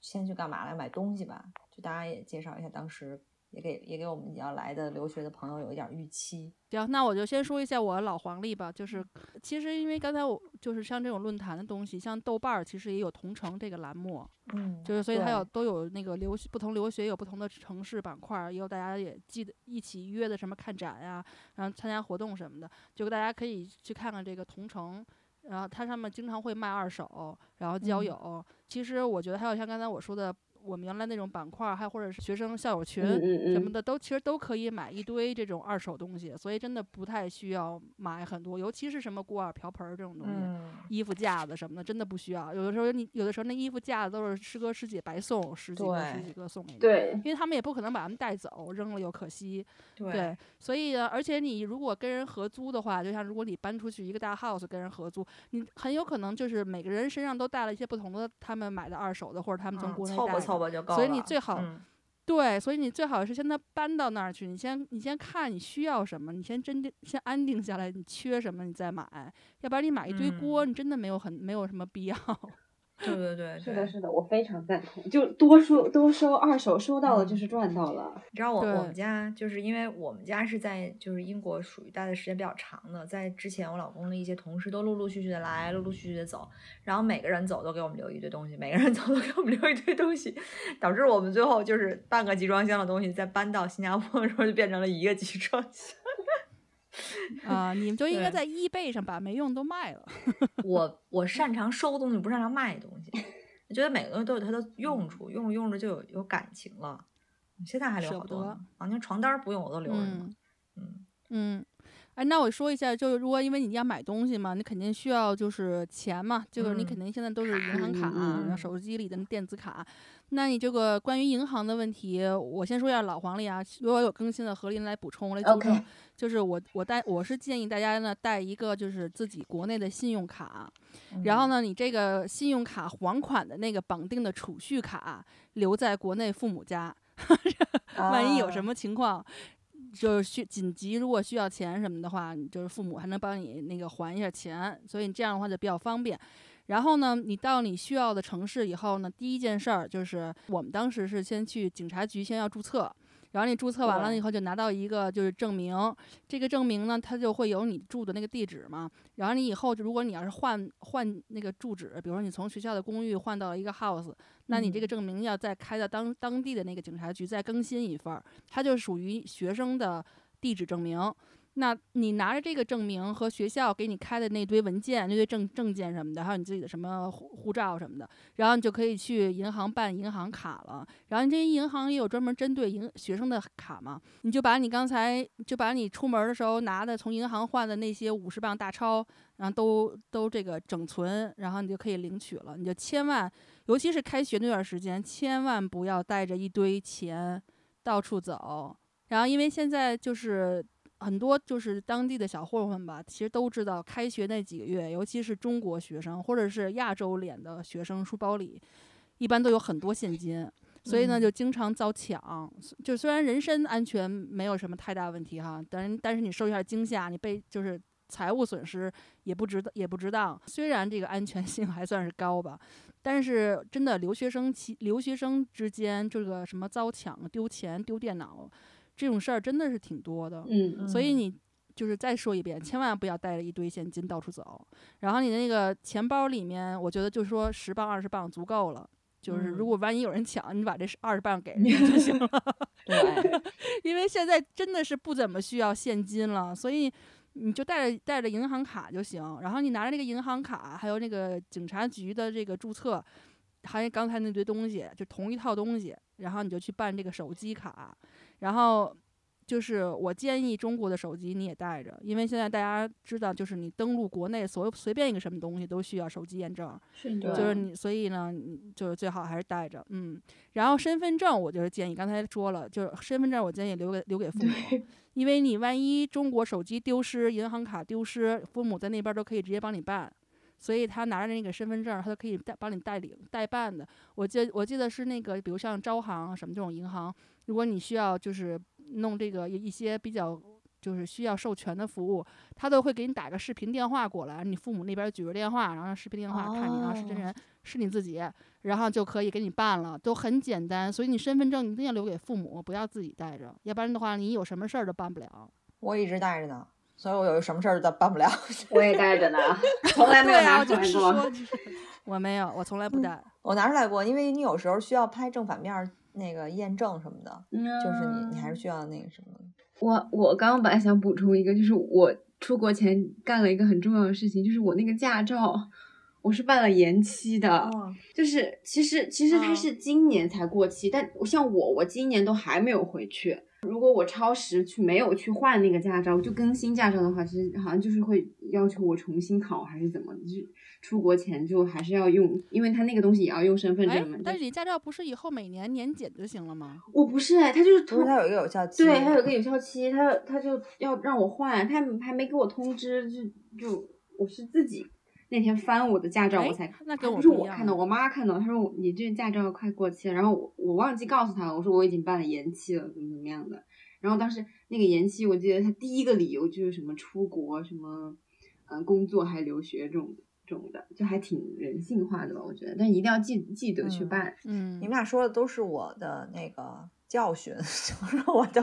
先去干嘛来买东西吧？就大家也介绍一下当时也给也给我们要来的留学的朋友有一点预期。行，那我就先说一下我老黄历吧。就是其实因为刚才我就是像这种论坛的东西，像豆瓣儿其实也有同城这个栏目，嗯，就是所以它有都有那个留学不同留学有不同的城市板块，也有大家也记得一起约的什么看展呀，然后参加活动什么的，就大家可以去看看这个同城。然后它上面经常会卖二手，然后交嗯友。其实我觉得还有像刚才我说的，我们原来那种板块儿，还或者是学生校友群，什么的都其实都可以买一堆这种二手东西，所以真的不太需要买很多，尤其是什么锅碗瓢盆儿这种东西，嗯，衣服架子什么的，真的不需要。有的时候你有的时候那衣服架子都是师哥师姐白送十几个十几个送给你，对，因为他们也不可能把他们带走，扔了又可惜。对对，所以呢，而且你如果跟人合租的话，就像如果你搬出去一个大 house 跟人合租，你很有可能就是每个人身上都带了一些不同的他们买的二手的，或者他们从嗯国内带凑吧就够了。所以你最好嗯对，所以你最好是现在搬到那儿去，你先你先看你需要什么，你先真定先安定下来，你缺什么你再买，要不然你买一堆锅，嗯你真的没有很没有什么必要。对对对，是的，是的，我非常赞同。就多收多收二手，收到了嗯就是赚到了。你知道我我们家就是因为我们家是在就是英国属于待的时间比较长的，在之前我老公的一些同事都陆陆续续的来，陆陆续续的走，然后每个人走都给我们留一堆东西，每个人走都给我们留一堆东西，导致我们最后就是半个集装箱的东西，再搬到新加坡的时候就变成了一个集装箱。啊、你们就应该在 eBay 上把没用都卖了。我我擅长收东西，不擅长卖东西。我觉得每个东西都有它的用处，用着用着就有有感情了。现在还留好多呢，啊，连床单儿不用我都留着呢嗯。嗯嗯，哎，那我说一下，就是如果因为你要买东西嘛，你肯定需要就是钱嘛，就是你嗯肯定现在都是银行卡，嗯嗯然后嗯手机里的电子卡。那你这个关于银行的问题，我先说一下老黄历啊，如果有更新的，何林来补充来纠正。就是我我带我是建议大家呢带一个就是自己国内的信用卡，嗯然后呢，你这个信用卡还款的那个绑定的储蓄卡留在国内父母家，万一有什啊么情况，就是需紧急如果需要钱什么的话，你就是父母还能帮你那个还一下钱，所以你这样的话就比较方便。然后呢，你到你需要的城市以后呢，第一件事儿就是我们当时是先去警察局先要注册。然后你注册完了以后，就拿到一个就是证明，这个证明呢，它就会有你住的那个地址嘛。然后你以后就如果你要是换换那个住址，比如说你从学校的公寓换到一个 house，那你这个嗯证明要再开到当当地的那个警察局再更新一份儿，它就属于学生的地址证明。那你拿着这个证明和学校给你开的那堆文件、那堆证证件什么的，还有你自己的什么护护照什么的，然后你就可以去银行办银行卡了。然后你这些银行也有专门针对银学生的卡嘛，你就把你刚才就把你出门的时候拿的从银行换的那些五十磅大钞，然后都都这个整存，然后你就可以领取了。你就千万，尤其是开学那段时间，千万不要带着一堆钱到处走。然后因为现在就是很多就是当地的小混混吧，其实都知道开学那几个月，尤其是中国学生或者是亚洲脸的学生，书包里一般都有很多现金。所以呢，嗯就经常遭抢。就虽然人身安全没有什么太大问题哈，但但是你受一下惊吓，你被就是财务损失也不值也不值当。虽然这个安全性还算是高吧，但是真的留学生其留学生之间这个什么遭抢、丢钱、丢电脑这种事儿真的是挺多的。所以你就是再说一遍，千万不要带着一堆现金到处走。然后你的那个钱包里面，我觉得就是说十磅、二十磅足够了。就是如嗯果万一有人抢，你把这二十磅给人家就行 了。对，因为现在真的是不怎么需要现金了，所以你就带着带着银行卡就行。然后你拿着那个银行卡，还有那个警察局的这个注册，还有刚才那堆东西，就同一套东西，然后你就去办这个手机卡。然后就是我建议中国的手机你也带着，因为现在大家知道，就是你登录国内所有随便一个什么东西都需要手机验证。是的，就是你，所以呢，你就是最好还是带着，嗯。然后身份证，我就是建议，刚才说了，就是身份证，我建议留给留给父母，因为你万一中国手机丢失、银行卡丢失，父母在那边都可以直接帮你办，所以他拿着那个身份证，他都可以代帮你代领代办的。我记我记得是那个，比如像招行啊什么这种银行，如果你需要就是弄这个一些比较就是需要授权的服务，他都会给你打个视频电话过来，你父母那边举着电话，然后视频电话看你，啊是真人，是你自己，然后就可以给你办了，都很简单。所以你身份证一定要留给父母，不要自己带着，要不然的话你有什么事儿都办不了。我一直带着呢，所以我有什么事儿都办不了。我也带着呢，从来没有拿出来过。我没有，我从来不带。我拿出来过，因为你有时候需要拍正反面那个验证什么的，就是你你还是需要那个什么。我我刚刚本来想补充一个，就是我出国前干了一个很重要的事情，就是我那个驾照，我是办了延期的。就是其实其实它是今年才过期，但像我我今年都还没有回去。如果我超时去没有去换那个驾照，就更新驾照的话，其实好像就是会要求我重新考还是怎么？就出国前就还是要用，因为他那个东西也要用身份证嘛。但是你驾照不是以后每年年检就行了吗？我不是哎，他就是不是他有一个有效期，对，他有个有效期，他他就要让我换，他还没给我通知，就就我是自己。那天翻我的驾照，我才不是我看到，我妈看到，她说你这驾照快过期了，然后我我忘记告诉她了，我说我已经办了延期了，怎么怎么样的。然后当时那个延期，我记得他第一个理由就是什么出国什么，嗯，工作还留学这种这种的，就还挺人性化的吧，我觉得。但一定要记记得去办。嗯，你们俩说的都是我的那个教训，就是我都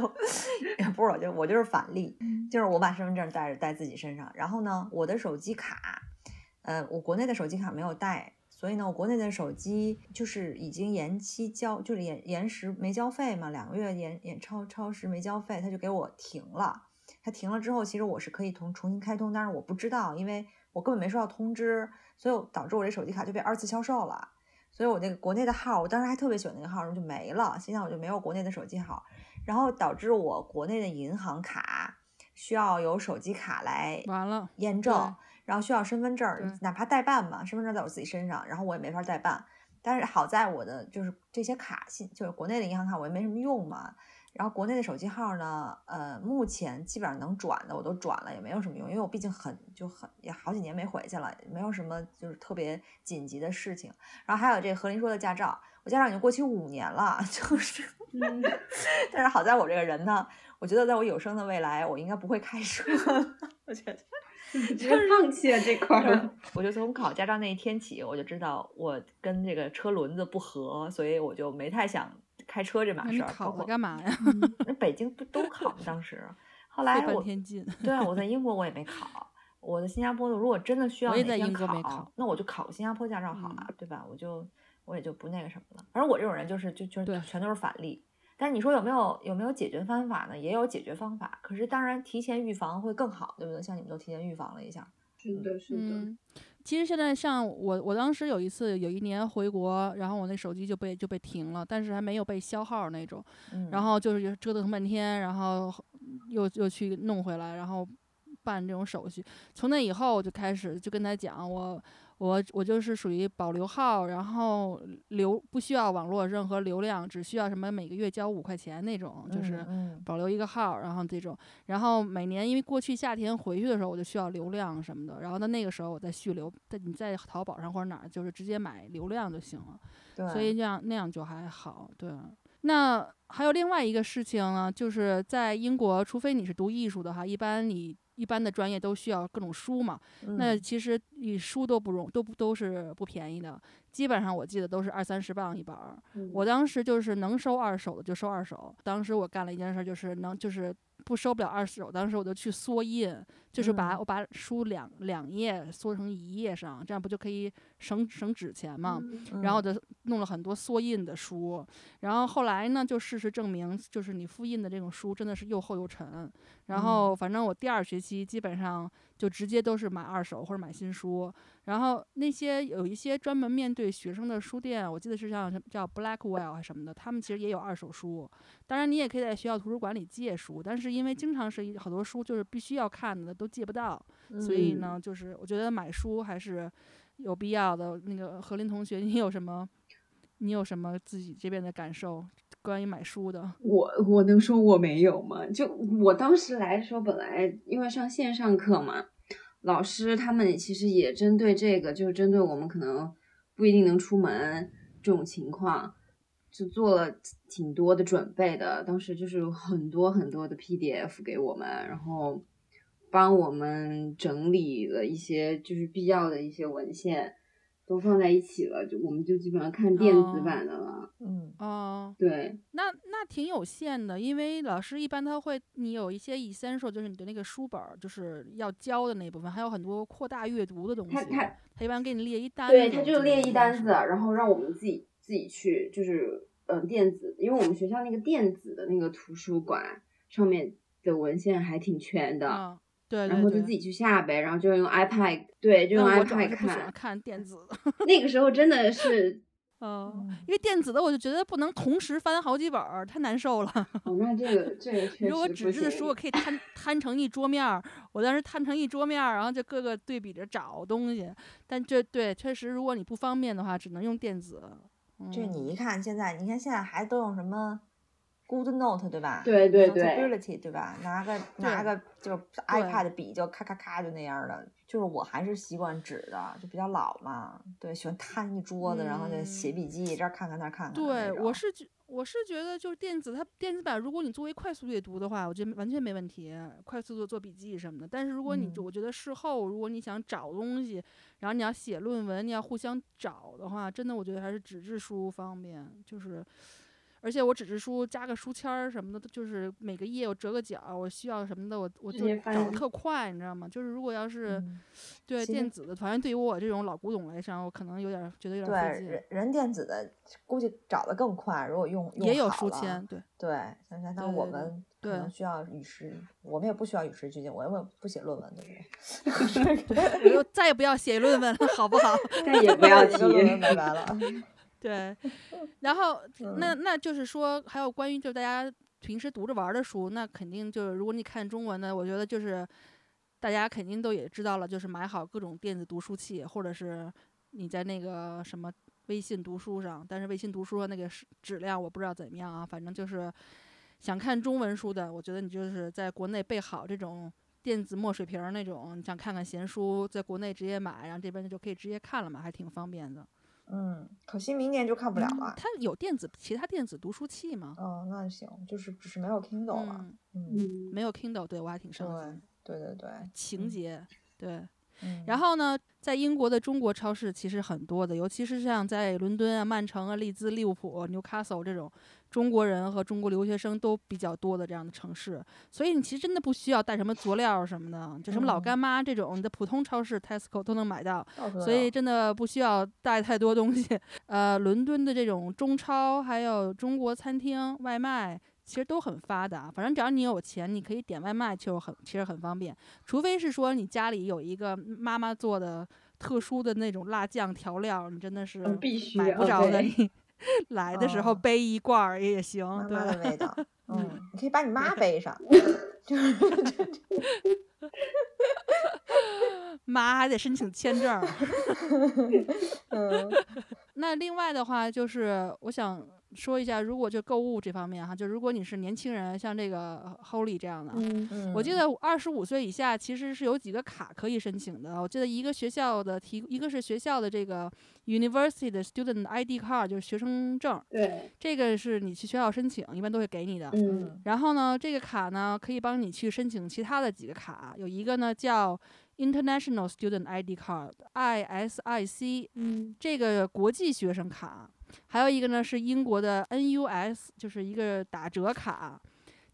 不是我就我就是反例，就是我把身份证带着带自己身上，然后呢，我的手机卡。呃，我国内的手机卡没有带，所以呢，我国内的手机就是已经延期交，就是延延时没交费嘛，两个月延延超超时没交费，他就给我停了。他停了之后，其实我是可以重重新开通，但是我不知道，因为我根本没收到通知，所以导致我这手机卡就被二次销售了。所以我那个国内的号，我当时还特别喜欢那个号，然后就没了。现在我就没有国内的手机号，然后导致我国内的银行卡需要有手机卡来完了验证。然后需要身份证，哪怕代办嘛，身份证在我自己身上，然后我也没法代办。但是好在我的就是这些卡信，就是国内的银行卡，我也没什么用嘛。然后国内的手机号呢，呃，目前基本上能转的我都转了，也没有什么用，因为我毕竟很就很也好几年没回去了，没有什么就是特别紧急的事情。然后还有这何林说的驾照，我驾照已经过期五年了，就是，但是好在我这个人呢，我觉得在我有生的未来，我应该不会开车，我觉得。直接放弃了这块儿，我就从考驾照那一天起，我就知道我跟这个车轮子不合，所以我就没太想开车这码事儿。考了干嘛呀？那北京不都考吗？当时，后来我对啊，我在英国我也没考，我在新加坡的，如果真的需要哪天考，那我就考个新加坡驾照好了，对吧？我就我也就不那个什么了。反正我这种人就是就就全都是反例。但是你说有没有有没有解决方法呢？也有解决方法，可是当然提前预防会更好，对不对？像你们都提前预防了一下，是的，是的。其实现在像我，我当时有一次有一年回国，然后我那手机就被就被停了，但是还没有被销号那种，然后就是折腾半天，然后又又去弄回来，然后办这种手续。从那以后我就开始就跟他讲我。我我就是属于保留号，然后流不需要网络任何流量，只需要什么每个月交五块钱那种，就是保留一个号，然后这种，然后每年因为过去夏天回去的时候我就需要流量什么的，然后到那个时候我再续流，在你在淘宝上或者哪儿就是直接买流量就行了，所以这样那样就还好，对。那还有另外一个事情呢，就是在英国，除非你是读艺术的哈，一般你。一般的专业都需要各种书嘛，那其实你书都不容都不都是不便宜的，基本上我记得都是二三十磅一本儿。我当时就是能收二手的就收二手，当时我干了一件事，就是能就是。不收不了二手，当时我就去缩印，就是把我把书两两页缩成一页上，这样不就可以省省纸钱嘛？然后我就弄了很多缩印的书，然后后来呢，就事实证明，就是你复印的这种书真的是又厚又沉。然后反正我第二学期基本上就直接都是买二手或者买新书。然后那些有一些专门面对学生的书店，我记得是像叫 Blackwell 还是什么的，他们其实也有二手书。当然，你也可以在学校图书馆里借书，但是因为经常是好多书就是必须要看的都借不到，所以呢，就是我觉得买书还是有必要的。那个何林同学，你有什么你有什么自己这边的感受关于买书的？我我能说我没有吗？就我当时来的时候，本来因为上线上课嘛。老师他们其实也针对这个，就是针对我们可能不一定能出门这种情况，就做了挺多的准备的。当时就是很多很多的 PDF 给我们，然后帮我们整理了一些就是必要的一些文献。都放在一起了，就我们就基本上看电子版的了。嗯哦，对，那那挺有限的，因为老师一般他会，你有一些 essential，就是你的那个书本，就是要教的那部分，还有很多扩大阅读的东西。他他他一般给你列一单。对，他就列一单子，然后让我们自己自己去，就是嗯电子，因为我们学校那个电子的那个图书馆上面的文献还挺全的。嗯对，然后就自己去下呗，然后就用 iPad，对，就用 iPad 看。看电子的。那个时候真的是，嗯，因为电子的我就觉得不能同时翻好几本儿，太难受了。哦，那这个这个确实如果纸质的书，我可以摊摊成一桌面儿，我当时摊成一桌面儿，然后就各个对比着找东西。但这对确实，如果你不方便的话，只能用电子。这你一看现在，你看现在还都用什么？Good Note 对吧？对对对，Ability 对吧？拿个拿个就是 iPad 笔就咔咔咔就那样的。就是我还是习惯纸的，就比较老嘛。对，喜欢摊一桌子，然后就写笔记，这儿看看那儿看看。对，我是觉我是觉得就是电子它电子版，如果你作为快速阅读的话，我觉得完全没问题，快速做做笔记什么的。但是如果你我觉得事后如果你想找东西，然后你要写论文，你要互相找的话，真的我觉得还是纸质书方便，就是。而且我纸质书加个书签儿什么的，就是每个页我折个角，我需要什么的，我我就找特快，你知道吗？就是如果要是对电子的，反正对于我这种老古董来讲，我可能有点觉得有点费劲。对，人人电子的估计找的更快，如果用也有书签，对对。像像像我们可能需要与时，我们也不需要与时俱进，我又不写论文，对不对？我就再也不要写论文了，好不好？再也不要 提论文，拜拜了。对，然后那那就是说，还有关于就大家平时读着玩的书，那肯定就是如果你看中文的，我觉得就是大家肯定都也知道了，就是买好各种电子读书器，或者是你在那个什么微信读书上，但是微信读书那个质量我不知道怎么样啊，反正就是想看中文书的，我觉得你就是在国内备好这种电子墨水瓶那种，你想看看闲书，在国内直接买，然后这边就可以直接看了嘛，还挺方便的。嗯，可惜明年就看不了了。它有电子其他电子读书器吗？哦，那行，就是只是没有 Kindle 了。嗯，没有 Kindle，对我还挺伤心。对对对，情节对。然后呢，在英国的中国超市其实很多的，尤其是像在伦敦啊、曼城啊、利兹、利物浦、纽卡索这种。中国人和中国留学生都比较多的这样的城市，所以你其实真的不需要带什么佐料什么的，就什么老干妈这种，你的普通超市 Tesco 都能买到，所以真的不需要带太多东西。呃，伦敦的这种中超还有中国餐厅外卖其实都很发达，反正只要你有钱，你可以点外卖就很其实很方便，除非是说你家里有一个妈妈做的特殊的那种辣酱调料，你真的是买不着的。来的时候背一罐儿也行，妈妈的味道。嗯，你可以把你妈背上。妈还得申请签证。嗯，那另外的话就是，我想。说一下，如果就购物这方面哈，就如果你是年轻人，像这个 Holly 这样的，我记得二十五岁以下其实是有几个卡可以申请的。我记得一个学校的提，一个是学校的这个 University 的 Student ID Card，就是学生证。对，这个是你去学校申请，一般都会给你的。嗯。然后呢，这个卡呢可以帮你去申请其他的几个卡，有一个呢叫 International Student ID Card，ISIC。嗯。这个国际学生卡。还有一个呢，是英国的 NUS，就是一个打折卡，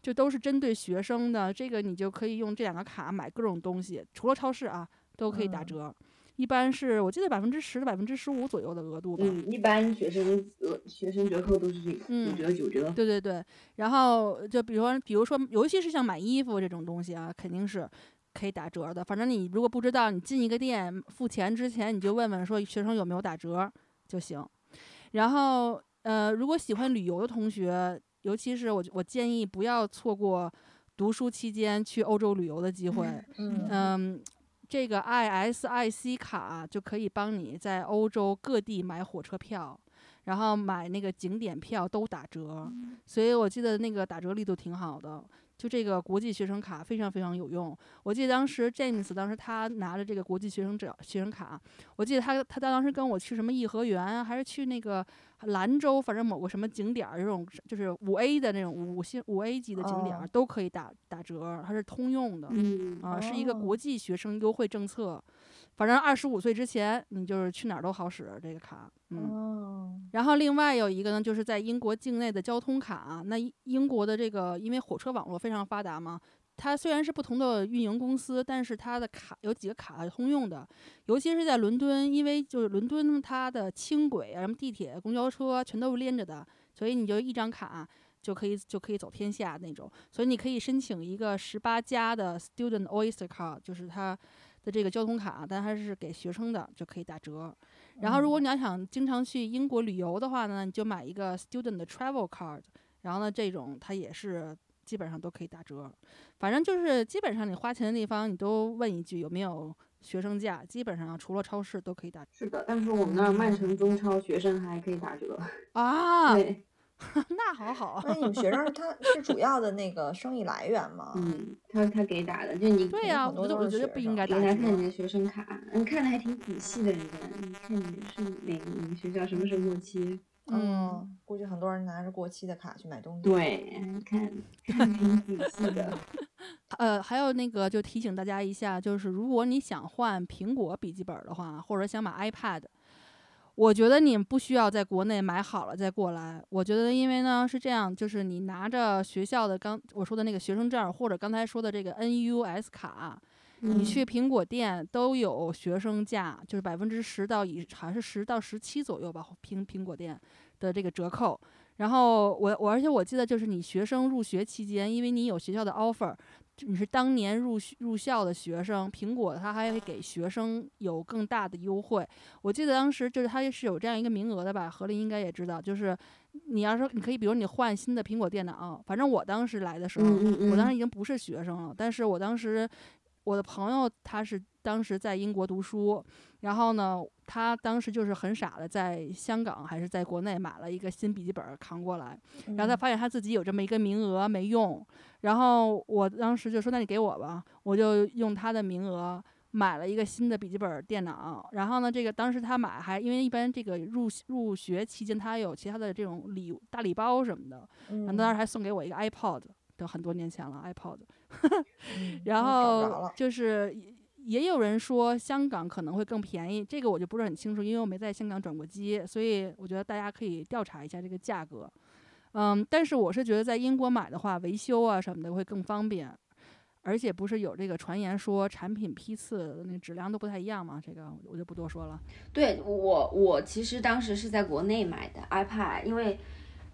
就都是针对学生的。这个你就可以用这两个卡买各种东西，除了超市啊，都可以打折。一般是我记得百分之十到百分之十五左右的额度吧。嗯，一般学生呃学生折扣都是五折九折。对对对，然后就比如说，比如说，尤其是像买衣服这种东西啊，肯定是可以打折的。反正你如果不知道，你进一个店付钱之前，你就问问说学生有没有打折就行。然后，呃，如果喜欢旅游的同学，尤其是我，我建议不要错过读书期间去欧洲旅游的机会。嗯，这个 ISIC 卡就可以帮你在欧洲各地买火车票，然后买那个景点票都打折，所以我记得那个打折力度挺好的。就这个国际学生卡非常非常有用。我记得当时 James 当时他拿着这个国际学生证学生卡，我记得他他当时跟我去什么颐和园，还是去那个兰州，反正某个什么景点儿，这种就是五 A 的那种五星五 A 级的景点儿、哦都可以打打折，它是通用的。嗯啊，是一个哦国际学生优惠政策，反正二十五岁之前，你就是去哪儿都好使这个卡，嗯。哦，然后另外有一个呢，就是在英国境内的交通卡。那英英国的这个，因为火车网络非常发达嘛，它虽然是不同的运营公司，但是它的卡有几个卡是通用的，尤其是在伦敦，因为就是伦敦它的轻轨啊、什么地铁、公交车全都是连着的，所以你就一张卡。就可以就可以走天下那种，所以你可以申请一个十八加的 Student Oyster Card，就是它的这个交通卡，但它是给学生的，就可以打折。然后，如果你要想经常去英国旅游的话呢，你就买一个 Student Travel Card，然后呢，这种它也是基本上都可以打折。反正就是基本上你花钱的地方，你都问一句有没有学生价，基本上除了超市都可以打折是的，但是我们那儿曼城中超学生还可以打折。啊。对，那好好。那你们学生他 是主要的那个生意来源吗？嗯，他他给打的，就你对呀、我觉得我觉得不应该打折给他。看你的学生卡，你看的还挺仔细的，人家，你看你是哪个哪个学校什么时候过期？嗯，哦，估计很多人拿着过期的卡去买东西。，对，看看得挺仔细的。呃，还有那个就提醒大家一下，就是如果你想换苹果笔记本的话，或者想买 iPad，我觉得你不需要在国内买好了再过来。我觉得，因为呢是这样，就是你拿着学校的刚我说的那个学生证，或者刚才说的这个 NUS 卡，你嗯去苹果店都有学生价，就是百分之十到以好像是十到十七左右吧，苹苹果店的这个折扣。然后我我而且我记得就是你学生入学期间，因为你有学校的 offer，你是当年入学入校的学生，苹果它还会给学生有更大的优惠。我记得当时就是它是有这样一个名额的吧，何林应该也知道，就是你要说你可以，比如你换新的苹果电脑，反正我当时来的时候，我当时已经不是学生了，但是我当时我的朋友他是当时在英国读书，然后呢，他当时就是很傻的在香港还是在国内买了一个新笔记本儿扛过来，然后他发现他自己有这么一个名额没用，然后我当时就说那你给我吧，我就用他的名额。买了一个新的笔记本儿电脑，然后呢，这个当时他买还因为一般这个入入学期间他有其他的这种礼大礼包什么的，然后嗯当时还送给我一个 iPod，都很多年前了 iPod，嗯 然后就是也也有人说香港可能会更便宜，这个我就不是很清楚，因为我没在香港转过机，所以我觉得大家可以调查一下这个价格。嗯，但是我是觉得在英国买的话，维修啊什么的会更方便，而且不是有这个传言说产品批次那质量都不太一样嘛？这个我就不多说了。对我，我其实当时是在国内买的 iPad，因为，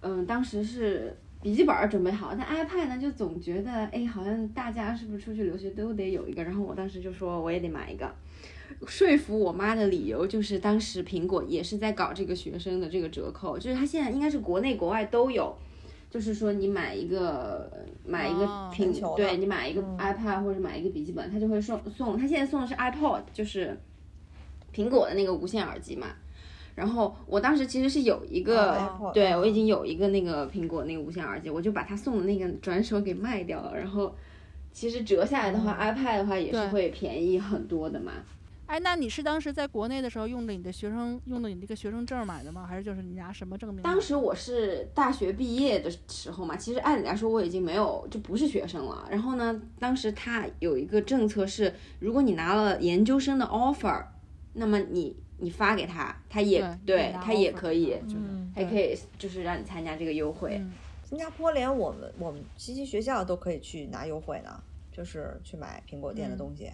嗯，当时是笔记本儿准备好，但 iPad 呢就总觉得，哎，好像大家是不是出去留学都得有一个，然后我当时就说我也得买一个。说服我妈的理由就是，当时苹果也是在搞这个学生的这个折扣，就是它现在应该是国内国外都有，就是说你买一个买一个哦苹，对你买一个嗯 iPad 或者买一个笔记本，它就会送送，它现在送的是 iPod，就是苹果的那个无线耳机嘛。然后我当时其实是有一个，对嗯我已经有一个那个苹果那个无线耳机，我就把他送的那个转手给卖掉了。然后其实折下来的话、i p a d 的话也是会便宜很多的嘛。哎，那你是当时在国内的时候用的你的学生用的你那个学生证买的吗？还是就是你拿什么证明？当时我是大学毕业的时候嘛，其实按理来说我已经没有就不是学生了。然后呢，当时他有一个政策是，如果你拿了研究生的 offer，那么你你发给他，他也对他也可以，就是嗯还可以就是让你参加这个优惠。嗯新加坡连我们我们西西学校都可以去拿优惠呢，就是去买苹果店的嗯东西。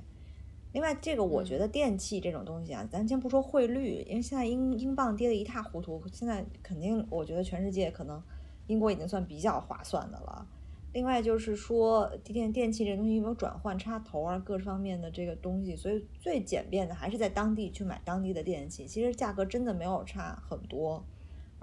另外，这个我觉嗯得电器这种东西啊，咱先不说汇率，因为现在英英镑跌得一塌糊涂，现在肯定我觉得全世界可能英国已经算比较划算的了。另外就是说电电器这东西有没有转换插头啊，各方面的这个东西，所以最简便的还是在当地去买当地的电器，其实价格真的没有差很多，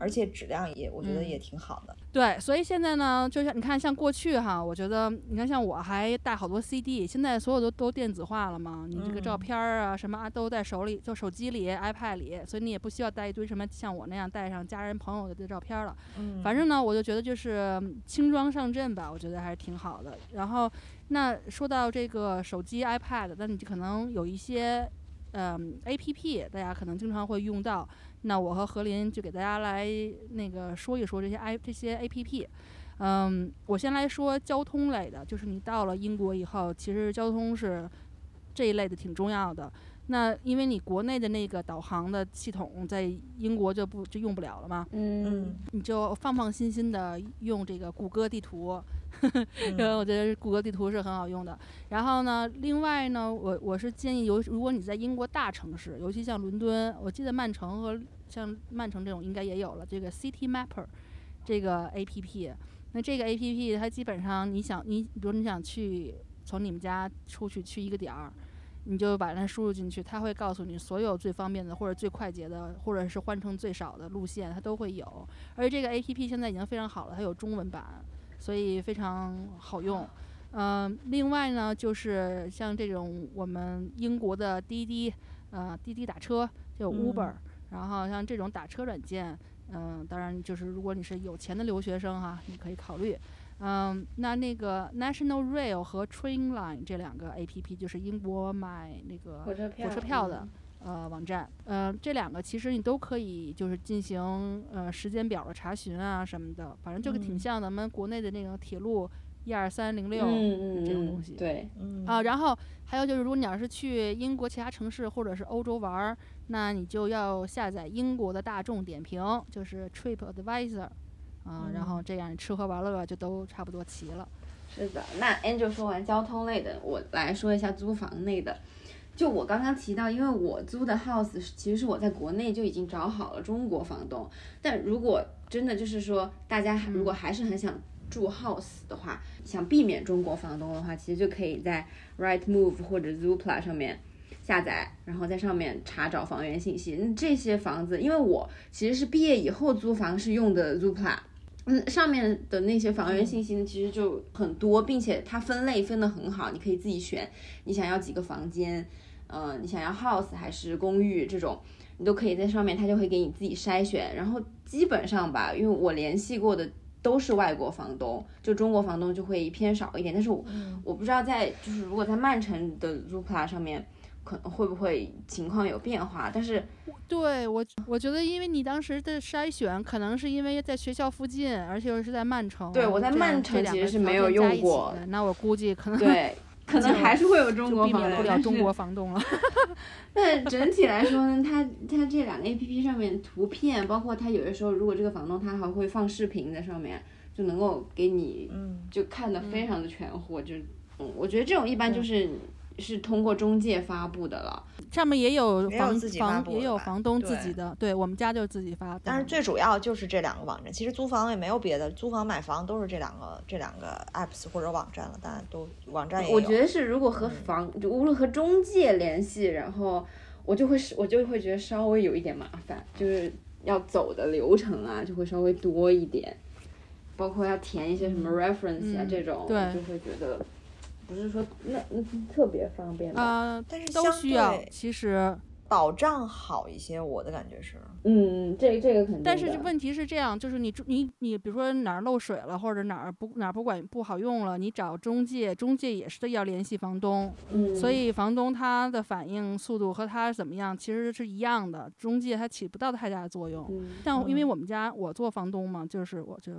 而且质量也我觉得嗯也挺好的。对，所以现在呢，就像你看，像过去哈，我觉得你看，像我还带好多 CD，现在所有都都电子化了嘛，你这个照嗯片儿啊什么啊都在手里，就手机里、iPad 里，所以你也不需要带一堆什么像我那样带上家人朋友的照片儿了。嗯反正呢，我就觉得就是嗯轻装上阵吧，我觉得还是挺好的。然后，那说到这个手机、iPad，那你就可能有一些嗯 A P P，大家可能经常会用到。那我和何林就给大家来那个说一说这些 I 这些 A P P。嗯，我先来说交通类的，就是你到了英国以后，其实交通是这一类的挺重要的。那因为你国内的那个导航的系统在英国就不就用不了了嘛，嗯，你就放放心心的用这个谷歌地图，因为我觉得谷歌地图是很好用的。然后呢，另外呢，我我是建议，有如果你在英国大城市，尤其像伦敦，我记得曼城和像曼城这种应该也有了这个 City Mapper 这个 A P P。那这个 A P P 它基本上你想你比如你想去从你们家出去去一个点儿。你就把它输入进去，它会告诉你所有最方便的或者最快捷的，或者是换乘最少的路线，它都会有。而这个 A P P 现在已经非常好了，它有中文版，所以非常好用。嗯，另外呢，就是像这种我们英国的滴滴，呃，滴滴打车就 Uber，然后像这种打车软件，嗯，当然就是如果你是有钱的留学生哈，你可以考虑。嗯，那那个 National Rail 和 Trainline 这两个 A P P 就是英国买那个火车票火车票的呃网站，呃，这两个其实你都可以就是进行呃时间表的查询啊什么的，反正就挺像咱们国内的那种铁路一二三零六这种东西。对，嗯啊，然后还有就是，如果你要是去英国其他城市或者是欧洲玩儿，那你就要下载英国的大众点评，就是 Trip Advisor。啊，然后这样你吃喝玩乐就都差不多齐了。是的，那 Angel 说完交通类的，我来说一下租房类的。就我刚刚提到，因为我租的 house 其实是我在国内就已经找好了中国房东，但如果真的就是说大家如果还是很想住 house 的话，想避免中国房东的话，其实就可以在 Rightmove 或者 Zoopla 上面下载，然后在上面查找房源信息。那这些房子，因为我其实是毕业以后租房是用的 Zoopla。嗯，上面的那些房源信息呢，其实就很多，并且它分类分得很好，你可以自己选，你想要几个房间，呃，你想要 house 还是公寓这种，你都可以在上面，它就会给你自己筛选。然后基本上吧，因为我联系过的都是外国房东，就中国房东就会偏少一点。但是我我不知道在就是如果在曼城的 Zoopla 上面。可能会不会情况有变化？但是对我，我觉得因为你当时的筛选，可能是因为在学校附近，而且又是在曼城。对我在曼城其实是没有用过的那我估计可 能对，可 能还是会有中国房东，免不了中国房东了。那整体来说呢，它它这两个 A P P 上面图片，包括它有的时候，如果这个房东他还会放视频在上面，就能够给你嗯就看的非常的全乎，就嗯，我觉得这种一般就是是通过中介发布的了。上面也有房自己房也有房东自己的，对我们家就自己发。但是最主要就是这两个网站，其实租房也没有别的，租房买房都是这两个这两个 apps 或者网站了，当然都网站也有。我觉得是，如果和房就无论和中介联系，然后我就会是，我就会觉得稍微有一点麻烦，就是要走的流程啊，就会稍微多一点，包括要填一些什么 reference 啊、嗯这种，对我就会觉得不是说那那特别方便吧。啊，但是都需要。其实，保障好一些，我的感觉是，嗯，这这个肯定。但是问题是这样，就是你住你你比如说哪儿漏水了，或者哪儿不哪儿不管不好用了，你找中介，中介也是要联系房东，嗯，所以房东他的反应速度和他怎么样其实是一样的，中介他起不到太大的作用。嗯像因为嗯我们家我做房东嘛，就是我就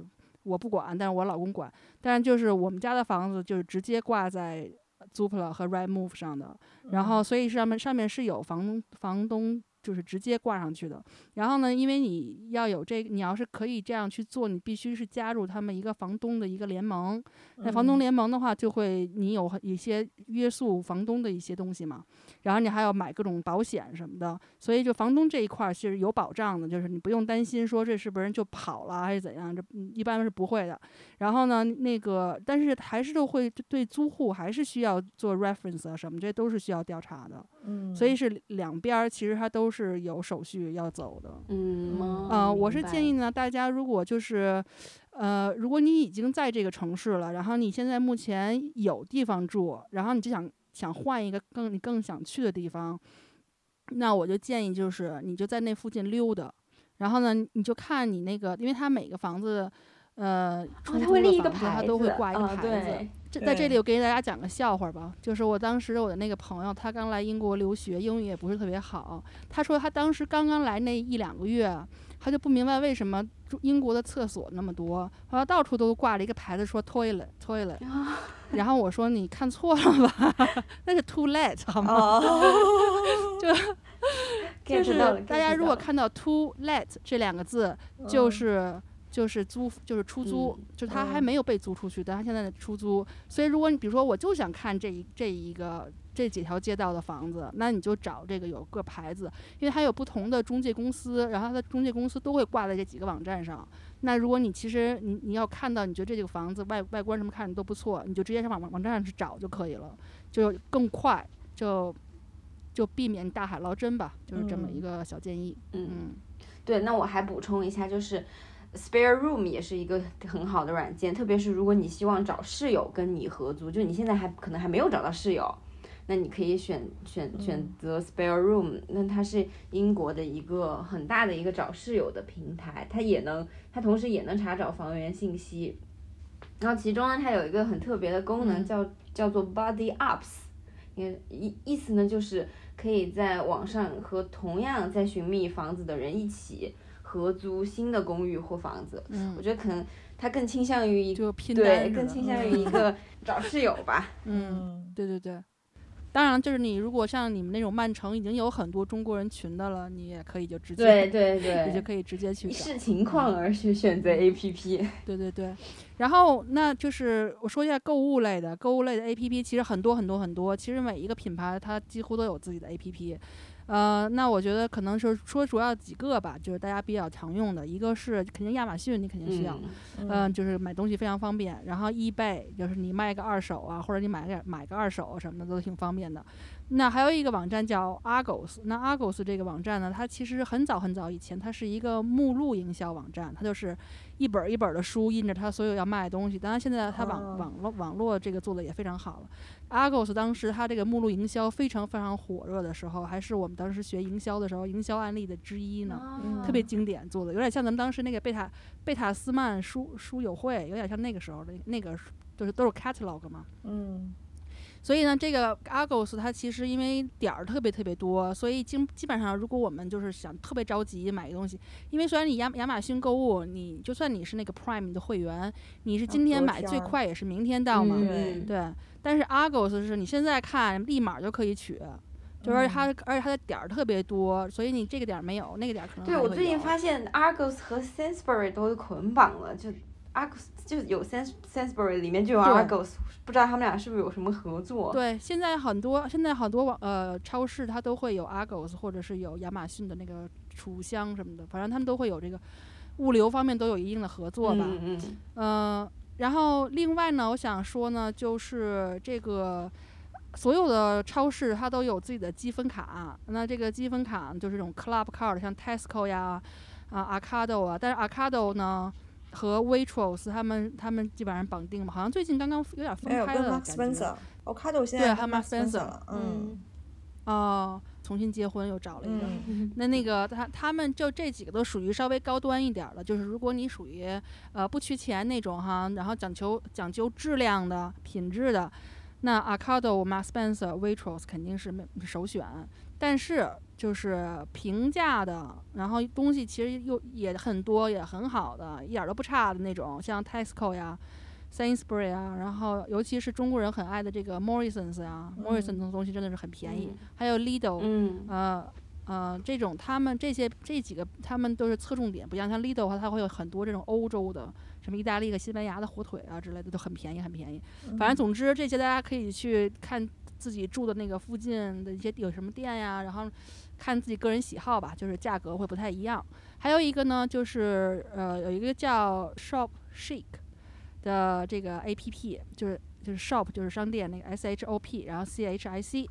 我不管，但是我老公管。但是就是我们家的房子就是直接挂在 Zoopla 和 Rightmove 上的，然后所以上面上面是有房房东就是直接挂上去的。然后呢，因为你要有这个，你要是可以这样去做，你必须是加入他们一个房东的一个联盟。那房东嗯联盟的话，就会你有一些约束房东的一些东西嘛，然后你还要买各种保险什么的，所以就房东这一块儿是有保障的，就是你不用担心说这是不是就跑了还是怎样，这嗯一般是不会的。然后呢，那个但是还是都会对租户还是需要做 reference 啊什么，这都是需要调查的，嗯，所以是两边儿其实它都是有手续要走的。嗯，呃，我是建议呢，大家如果就是，呃，如果你已经在这个城市了，然后你现在目前有地方住，然后你就想想换一个更你更想去的地方，那我就建议就是你就在那附近溜达，然后呢，你就看你那个，因为它每个房子，呃，出租哦它会立一个的房子它都会挂一个啊牌子，对这在这里我给大家讲个笑话吧，就是我当时我的那个朋友，他刚来英国留学，英语也不是特别好。他说他当时刚刚来那一两个月，他就不明白为什么中英国的厕所那么多，好像到处都挂了一个牌子说 toilet toilet。然后我说你看错了吧，那是 toilet 好吗？就，就是大家如果看到 to let 这两个字，就嗯是就是租就是出租，就是它还嗯没有被租出去，但他现在的出租。所以如果你比如说我就想看这一这一个这几条街道的房子，那你就找这个有个牌子，因为它有不同的中介公司，然后它的中介公司都会挂在这几个网站上。那如果你其实你你要看到你觉得这几个房子外外观什么看着都不错，你就直接上网网站上去找就可以了，就更快，就就避免大海捞针吧，就是这么一嗯个小建议。嗯，嗯对，那我还补充一下，就是 Spare Room 也是一个很好的软件，特别是如果你希望找室友跟你合租，就你现在还可能还没有找到室友，那你可以选选选择 Spare Room，那它是英国的一个很大的一个找室友的平台，它也能，它同时也能查找房源信息。然后其中呢，它有一个很特别的功能嗯叫、叫做 Body Ups，意意意思呢就是可以在网上和同样在寻觅房子的人一起合租新的公寓或房子。嗯我，觉得可能他更倾向于一个对，更倾向于一个找室友吧。嗯，对对对。当然，就是你如果像你们那种曼城已经有很多中国人群的了，你也可以就直接对对对，你就可以直接去找。视情况而去选择 A P P。对对对，然后那就是我说一下购物类的，购物类的 A P P 其实很多很多很多，其实每一个品牌它几乎都有自己的 A P P。呃，那我觉得可能是说主要几个吧，就是大家比较常用的，一个是肯定亚马逊，你肯定需要，嗯嗯、就是买东西非常方便。然后 eBay 就是你卖个二手啊，或者你买个买个二手什么的都挺方便的。那还有一个网站叫 Argos，那 Argos 这个网站呢，它其实很早很早以前，它是一个目录营销网站，它就是一本儿一本儿的书印着他所有要卖的东西。当然现在他网、哦网络网络这个做的也非常好了。Argos 当时他这个目录营销非常非常火热的时候，还是我们当时学营销的时候营销案例的之一呢。嗯特别经典做的，有点像咱们当时那个贝塔贝塔斯曼书书友会，有点像那个时候的那个，就是都是 catalog 嘛。嗯所以呢，这个 Argos 它其实因为点儿特别特别多，所以基基本上如果我们就是想特别着急买个东西，因为虽然你亚亚马逊购物，你就算你是那个 Prime 的会员，你是今天买最快也是明天到嘛，对对。但是 Argos 是你现在看立马就可以取，就是它、嗯而且它的点儿特别多，所以你这个点儿没有，那个点儿可能对我最近发现 Argos 和 Sainsbury 都捆绑了，就 Argos 就有 Sans Sainsbury 里面就有对 Argos，不知道他们俩是不是有什么合作？对，现在很多现在好多网呃超市它都会有 Argos 或者是有亚马逊的那个储物箱什么的，反正他们都会有这个物流方面都有一定的合作吧。嗯嗯然后另外呢，我想说呢，就是这个所有的超市它都有自己的积分卡，那这个积分卡就是这种 Club Card，像 Tesco 呀、啊 Arcado 啊，但是 Arcado 呢和 Waitrose 他们他们基本上绑定嘛，好像最近刚刚有点分开了 Mark 感觉。Spencer，我看到我现对在对还有 Mark Mark Spencer 了，嗯哦，重新结婚又找了一个。嗯那那个他他们就这几个都属于稍微高端一点儿的，就是如果你属于呃不缺钱那种哈，然后讲求讲究质量的品质的，那 Arcado、Mark Spencer、Waitrose 肯定是没首选。但是就是平价的，然后东西其实又也很多，也很好的，一点儿都不差的那种，像 Tesco 呀。Sainsbury 啊，然后尤其是中国人很爱的这个 Morrisons 呀、嗯 m o r r i s o n 的东西真的是很便宜，嗯还有 Lidl，嗯呃呃，这种他们这些这几个他们都是侧重点不一样，像 Lidl 的话，它会有很多这种欧洲的，什么意大利和西班牙的火腿啊之类的，都很便宜，很便宜。反正总之这些大家可以去看自己住的那个附近的一些有什么店呀，然后看自己个人喜好吧，就是价格会不太一样。还有一个呢，就是呃有一个叫 Shop Chic 的这个 A P P，就是就是 Shop 就是商店那个 S H O P，然后 C H I C。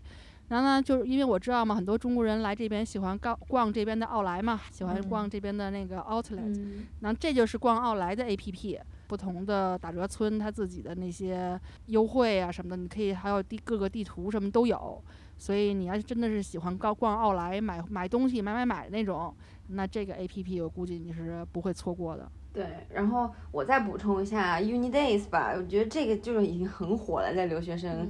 然后呢，就是因为我知道嘛，很多中国人来这边喜欢逛逛这边的奥莱嘛，喜欢嗯逛这边的那个 Outlet，、嗯然后这就是逛奥莱的 A P P，不同的打折村它自己的那些优惠啊什么的，你可以还有地各个地图什么都有。所以你要是真的是喜欢逛逛奥莱买买东西买买买那种，那这个 A P P 我估计你是不会错过的。对，然后我再补充一下 Uni Days 吧，我觉得这个就是已经很火了，在留学生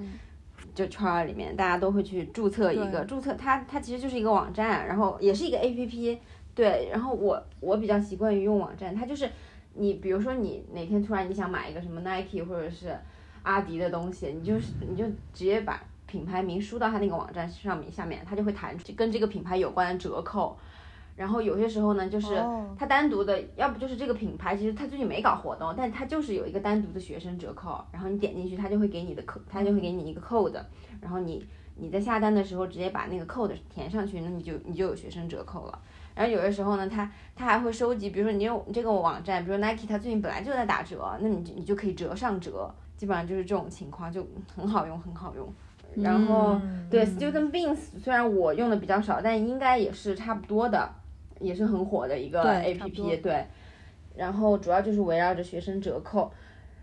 就圈儿里面，大家都会去注册一个，注册它它其实就是一个网站，然后也是一个 A P P。对，然后我我比较习惯于用网站，它就是你比如说你哪天突然你想买一个什么 Nike 或者是阿迪的东西，你就是你就直接把。品牌名输到它那个网站上面，下面它就会弹出跟这个品牌有关的折扣。然后有些时候呢，就是它单独的，要不就是这个品牌其实它最近没搞活动，但它就是有一个单独的学生折扣。然后你点进去，它就会给你的扣，它就会给你一个 code。然后你你在下单的时候直接把那个 code 填上去，那你就你就有学生折扣了。然后有的时候呢，它它还会收集，比如说你用这个网站，比如 Nike 它最近本来就在打折，那你你就可以折上折。基本上就是这种情况，就很好用，很好用。然后对 Student Beans，虽然我用的比较少，但应该也是差不多的，也是很火的一个 A P P。对，然后主要就是围绕着学生折扣，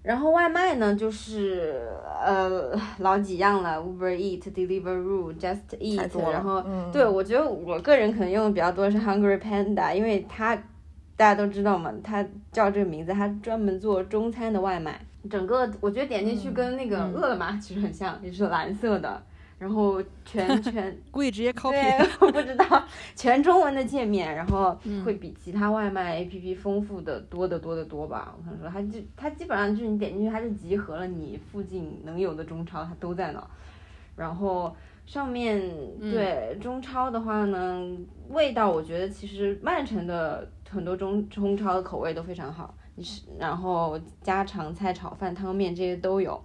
然后外卖呢就是呃老几样了，Uber Eat、Deliveroo、Just Eat。然后对我觉得我个人可能用的比较多是 Hungry Panda，因为它大家都知道嘛，它叫这个名字，它专门做中餐的外卖。整个我觉得点进去跟那个饿了么其实很像，也是蓝色的，然后全 全估计直接 copy，我不知道全中文的界面，然后会比其他外卖 APP 丰富的多得多得多吧。我想说，它就它基本上就是你点进去，它就集合了你附近能有的中超，它都在那。然后上面对中超的话呢，味道我觉得其实曼城的很多中中超的口味都非常好。你是然后家常菜、炒饭、汤面这些都有，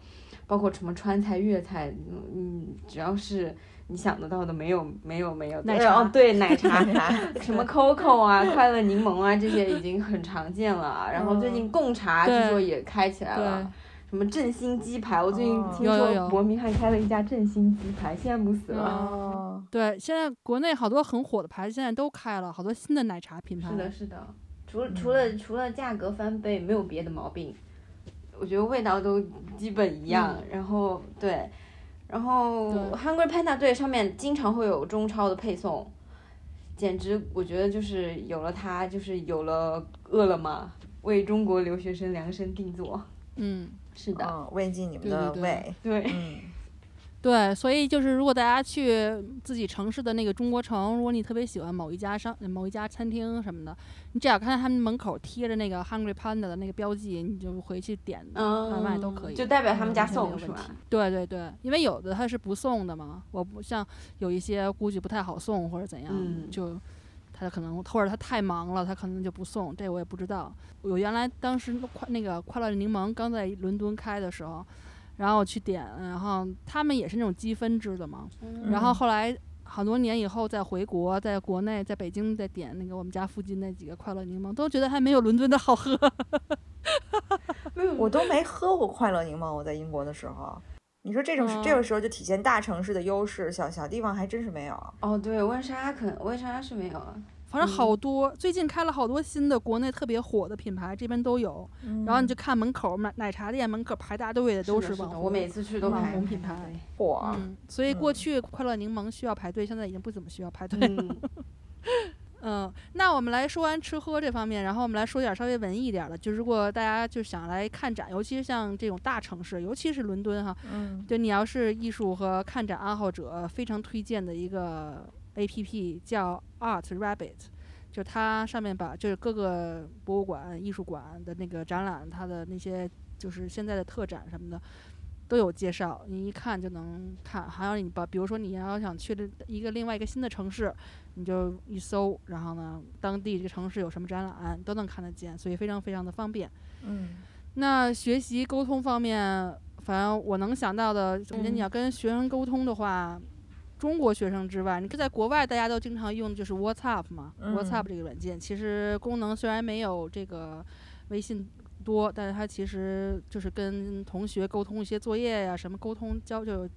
包括什么川菜、粤菜，嗯，只要是你想得到的，没有没有没有。奶茶哦，对，奶茶，什么 COCO 啊、快乐柠檬啊，这些已经很常见了。然后最近贡茶据说也开起来了，什么振兴鸡排，我最近听说伯明翰开了一家振兴鸡排，羡慕死了。对，现在国内好多很火的牌子现在都开了，好多新的奶茶品牌。是的，是的。除除了除了价格翻倍，没有别的毛病，我觉得味道都基本一样。然后对，然后 Hungry Panda 对上面经常会有中超的配送，简直我觉得就是有了它，就是有了饿了么，为中国留学生量身定做。嗯，是的，喂进你们的胃。对，嗯。对，所以就是如果大家去自己城市的那个中国城，如果你特别喜欢某一家商、某一家餐厅什么的，你只要看到他们门口贴着那个 Hungry Panda 的那个标记，你就回去点外卖都可以，就代表他们家送是吧？对对对，因为有的他是不送的嘛，我不像有一些估计不太好送或者怎样，就他可能或者他太忙了，他可能就不送，这我也不知道。我原来当时快那个快乐柠檬刚在伦敦开的时候。然后我去点，然后他们也是那种积分制的嘛。然后后来好多年以后再回国，在国内在北京再点那个我们家附近那几个快乐柠檬，都觉得还没有伦敦的好喝。我都没喝过快乐柠檬，我在英国的时候。你说这种这个时候就体现大城市的优势，小小地方还真是没有。哦，对，温莎肯温莎是没有。反正好多，最近开了好多新的国内特别火的品牌，这边都有。然后你就看门口奶奶茶店门口排大队的都是网红，我每次去都网红品牌火。所以过去快乐柠檬需要排队，现在已经不怎么需要排队了。嗯，那我们来说完吃喝这方面，然后我们来说点稍微文艺一点的。就如果大家就想来看展，尤其是像这种大城市，尤其是伦敦哈，嗯，就你要是艺术和看展爱好者，非常推荐的一个。A P P 叫 Art Rabbit，就它上面把就是各个博物馆、艺术馆的那个展览，它的那些就是现在的特展什么的都有介绍，你一看就能看。还有你把，比如说你要想去的一个另外一个新的城市，你就一搜，然后呢，当地这个城市有什么展览都能看得见，所以非常非常的方便。嗯，那学习沟通方面，反正我能想到的，首先你要跟学生沟通的话。中国学生之外，你在国外大家都经常用的就是 WhatsApp 嘛，WhatsApp 这个软件，其实功能虽然没有这个微信多，但是它其实就是跟同学沟通一些作业呀，什么沟通交就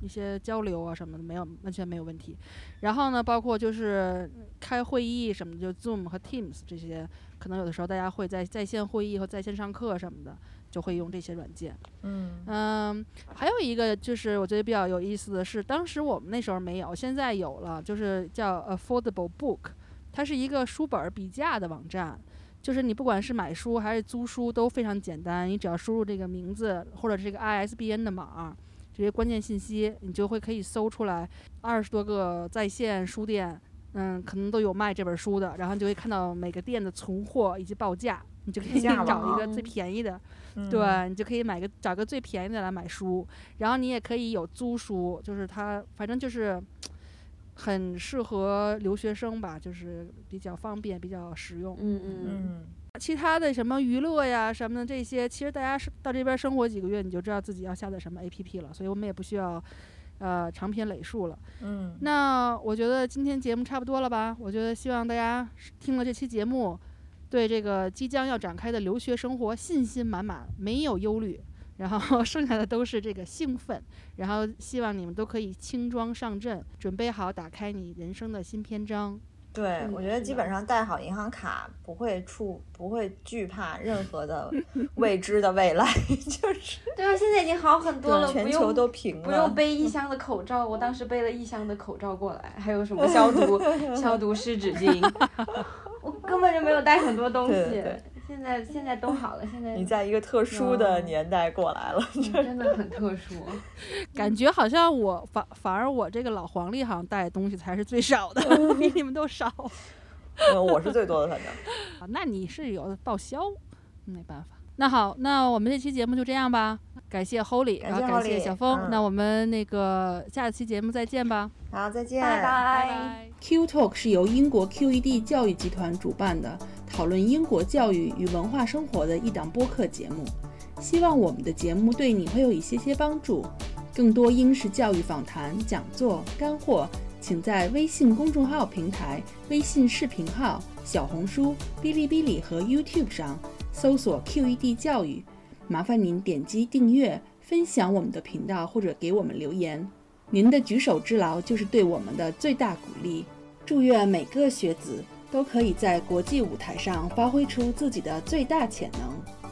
一些交流啊什么的，没有完全没有问题。然后呢，包括就是开会议什么的，就 Zoom 和 Teams 这些，可能有的时候大家会在在线会议和在线上课什么的，就会用这些软件。嗯嗯，还有一个就是我觉得比较有意思的是，当时我们那时候没有，现在有了，就是叫 Affordable Book，它是一个书本儿比价的网站。就是你不管是买书还是租书都非常简单，你只要输入这个名字或者这个 ISBN 的码，这些关键信息，你就会可以搜出来二十多个在线书店，嗯，可能都有卖这本书的，然后你就会看到每个店的存货以及报价，你就可以价找一个最便宜的，嗯对你就可以买个找个最便宜的来买书，然后你也可以有租书，就是它反正就是很适合留学生吧，就是比较方便，比较实用。嗯嗯嗯其他的什么娱乐呀什么的这些，其实大家是到这边生活几个月，你就知道自己要下载什么 APP 了，所以我们也不需要呃长篇累述了。嗯那我觉得今天节目差不多了吧？我觉得希望大家听了这期节目，对这个即将要展开的留学生活信心满满，没有忧虑，然后 剩下的都是这个兴奋，然后希望你们都可以轻装上阵，准备好打开你人生的新篇章。对，嗯我觉得基本上带好银行卡，不会触，不会惧怕任何的未知的未来，就是对啊，现在已经好很多了，全球都平了。不用背一箱 的口罩，我当时背了一箱的口罩过来，还有什么消毒 消毒湿纸巾，我根本就没有带很多东西。对对对现在现在都好了，现在你在一个特殊的年代过来了，嗯真的很特殊。感觉好像我反反而我这个老黄历好像带的东西才是最少的，比你们都少。嗯我是最多的，反正。啊，那你是有报销，没办法。那好，那我们这期节目就这样吧。感谢 Holy，然后感谢小峰。嗯那我们那个下期节目再见吧，好，再见，拜拜拜拜。Q Talk 是由英国 QED 教育集团主办的，讨论英国教育与文化生活的一档播客节目。希望我们的节目对你会有一些些帮助。更多英式教育访谈、讲座、干货，请在微信公众号平台、微信视频号、小红书、哔哩哔哩和 YouTube 上搜索 QED 教育。麻烦您点击订阅、分享我们的频道或者给我们留言。您的举手之劳就是对我们的最大鼓励。祝愿每个学子都可以在国际舞台上发挥出自己的最大潜能。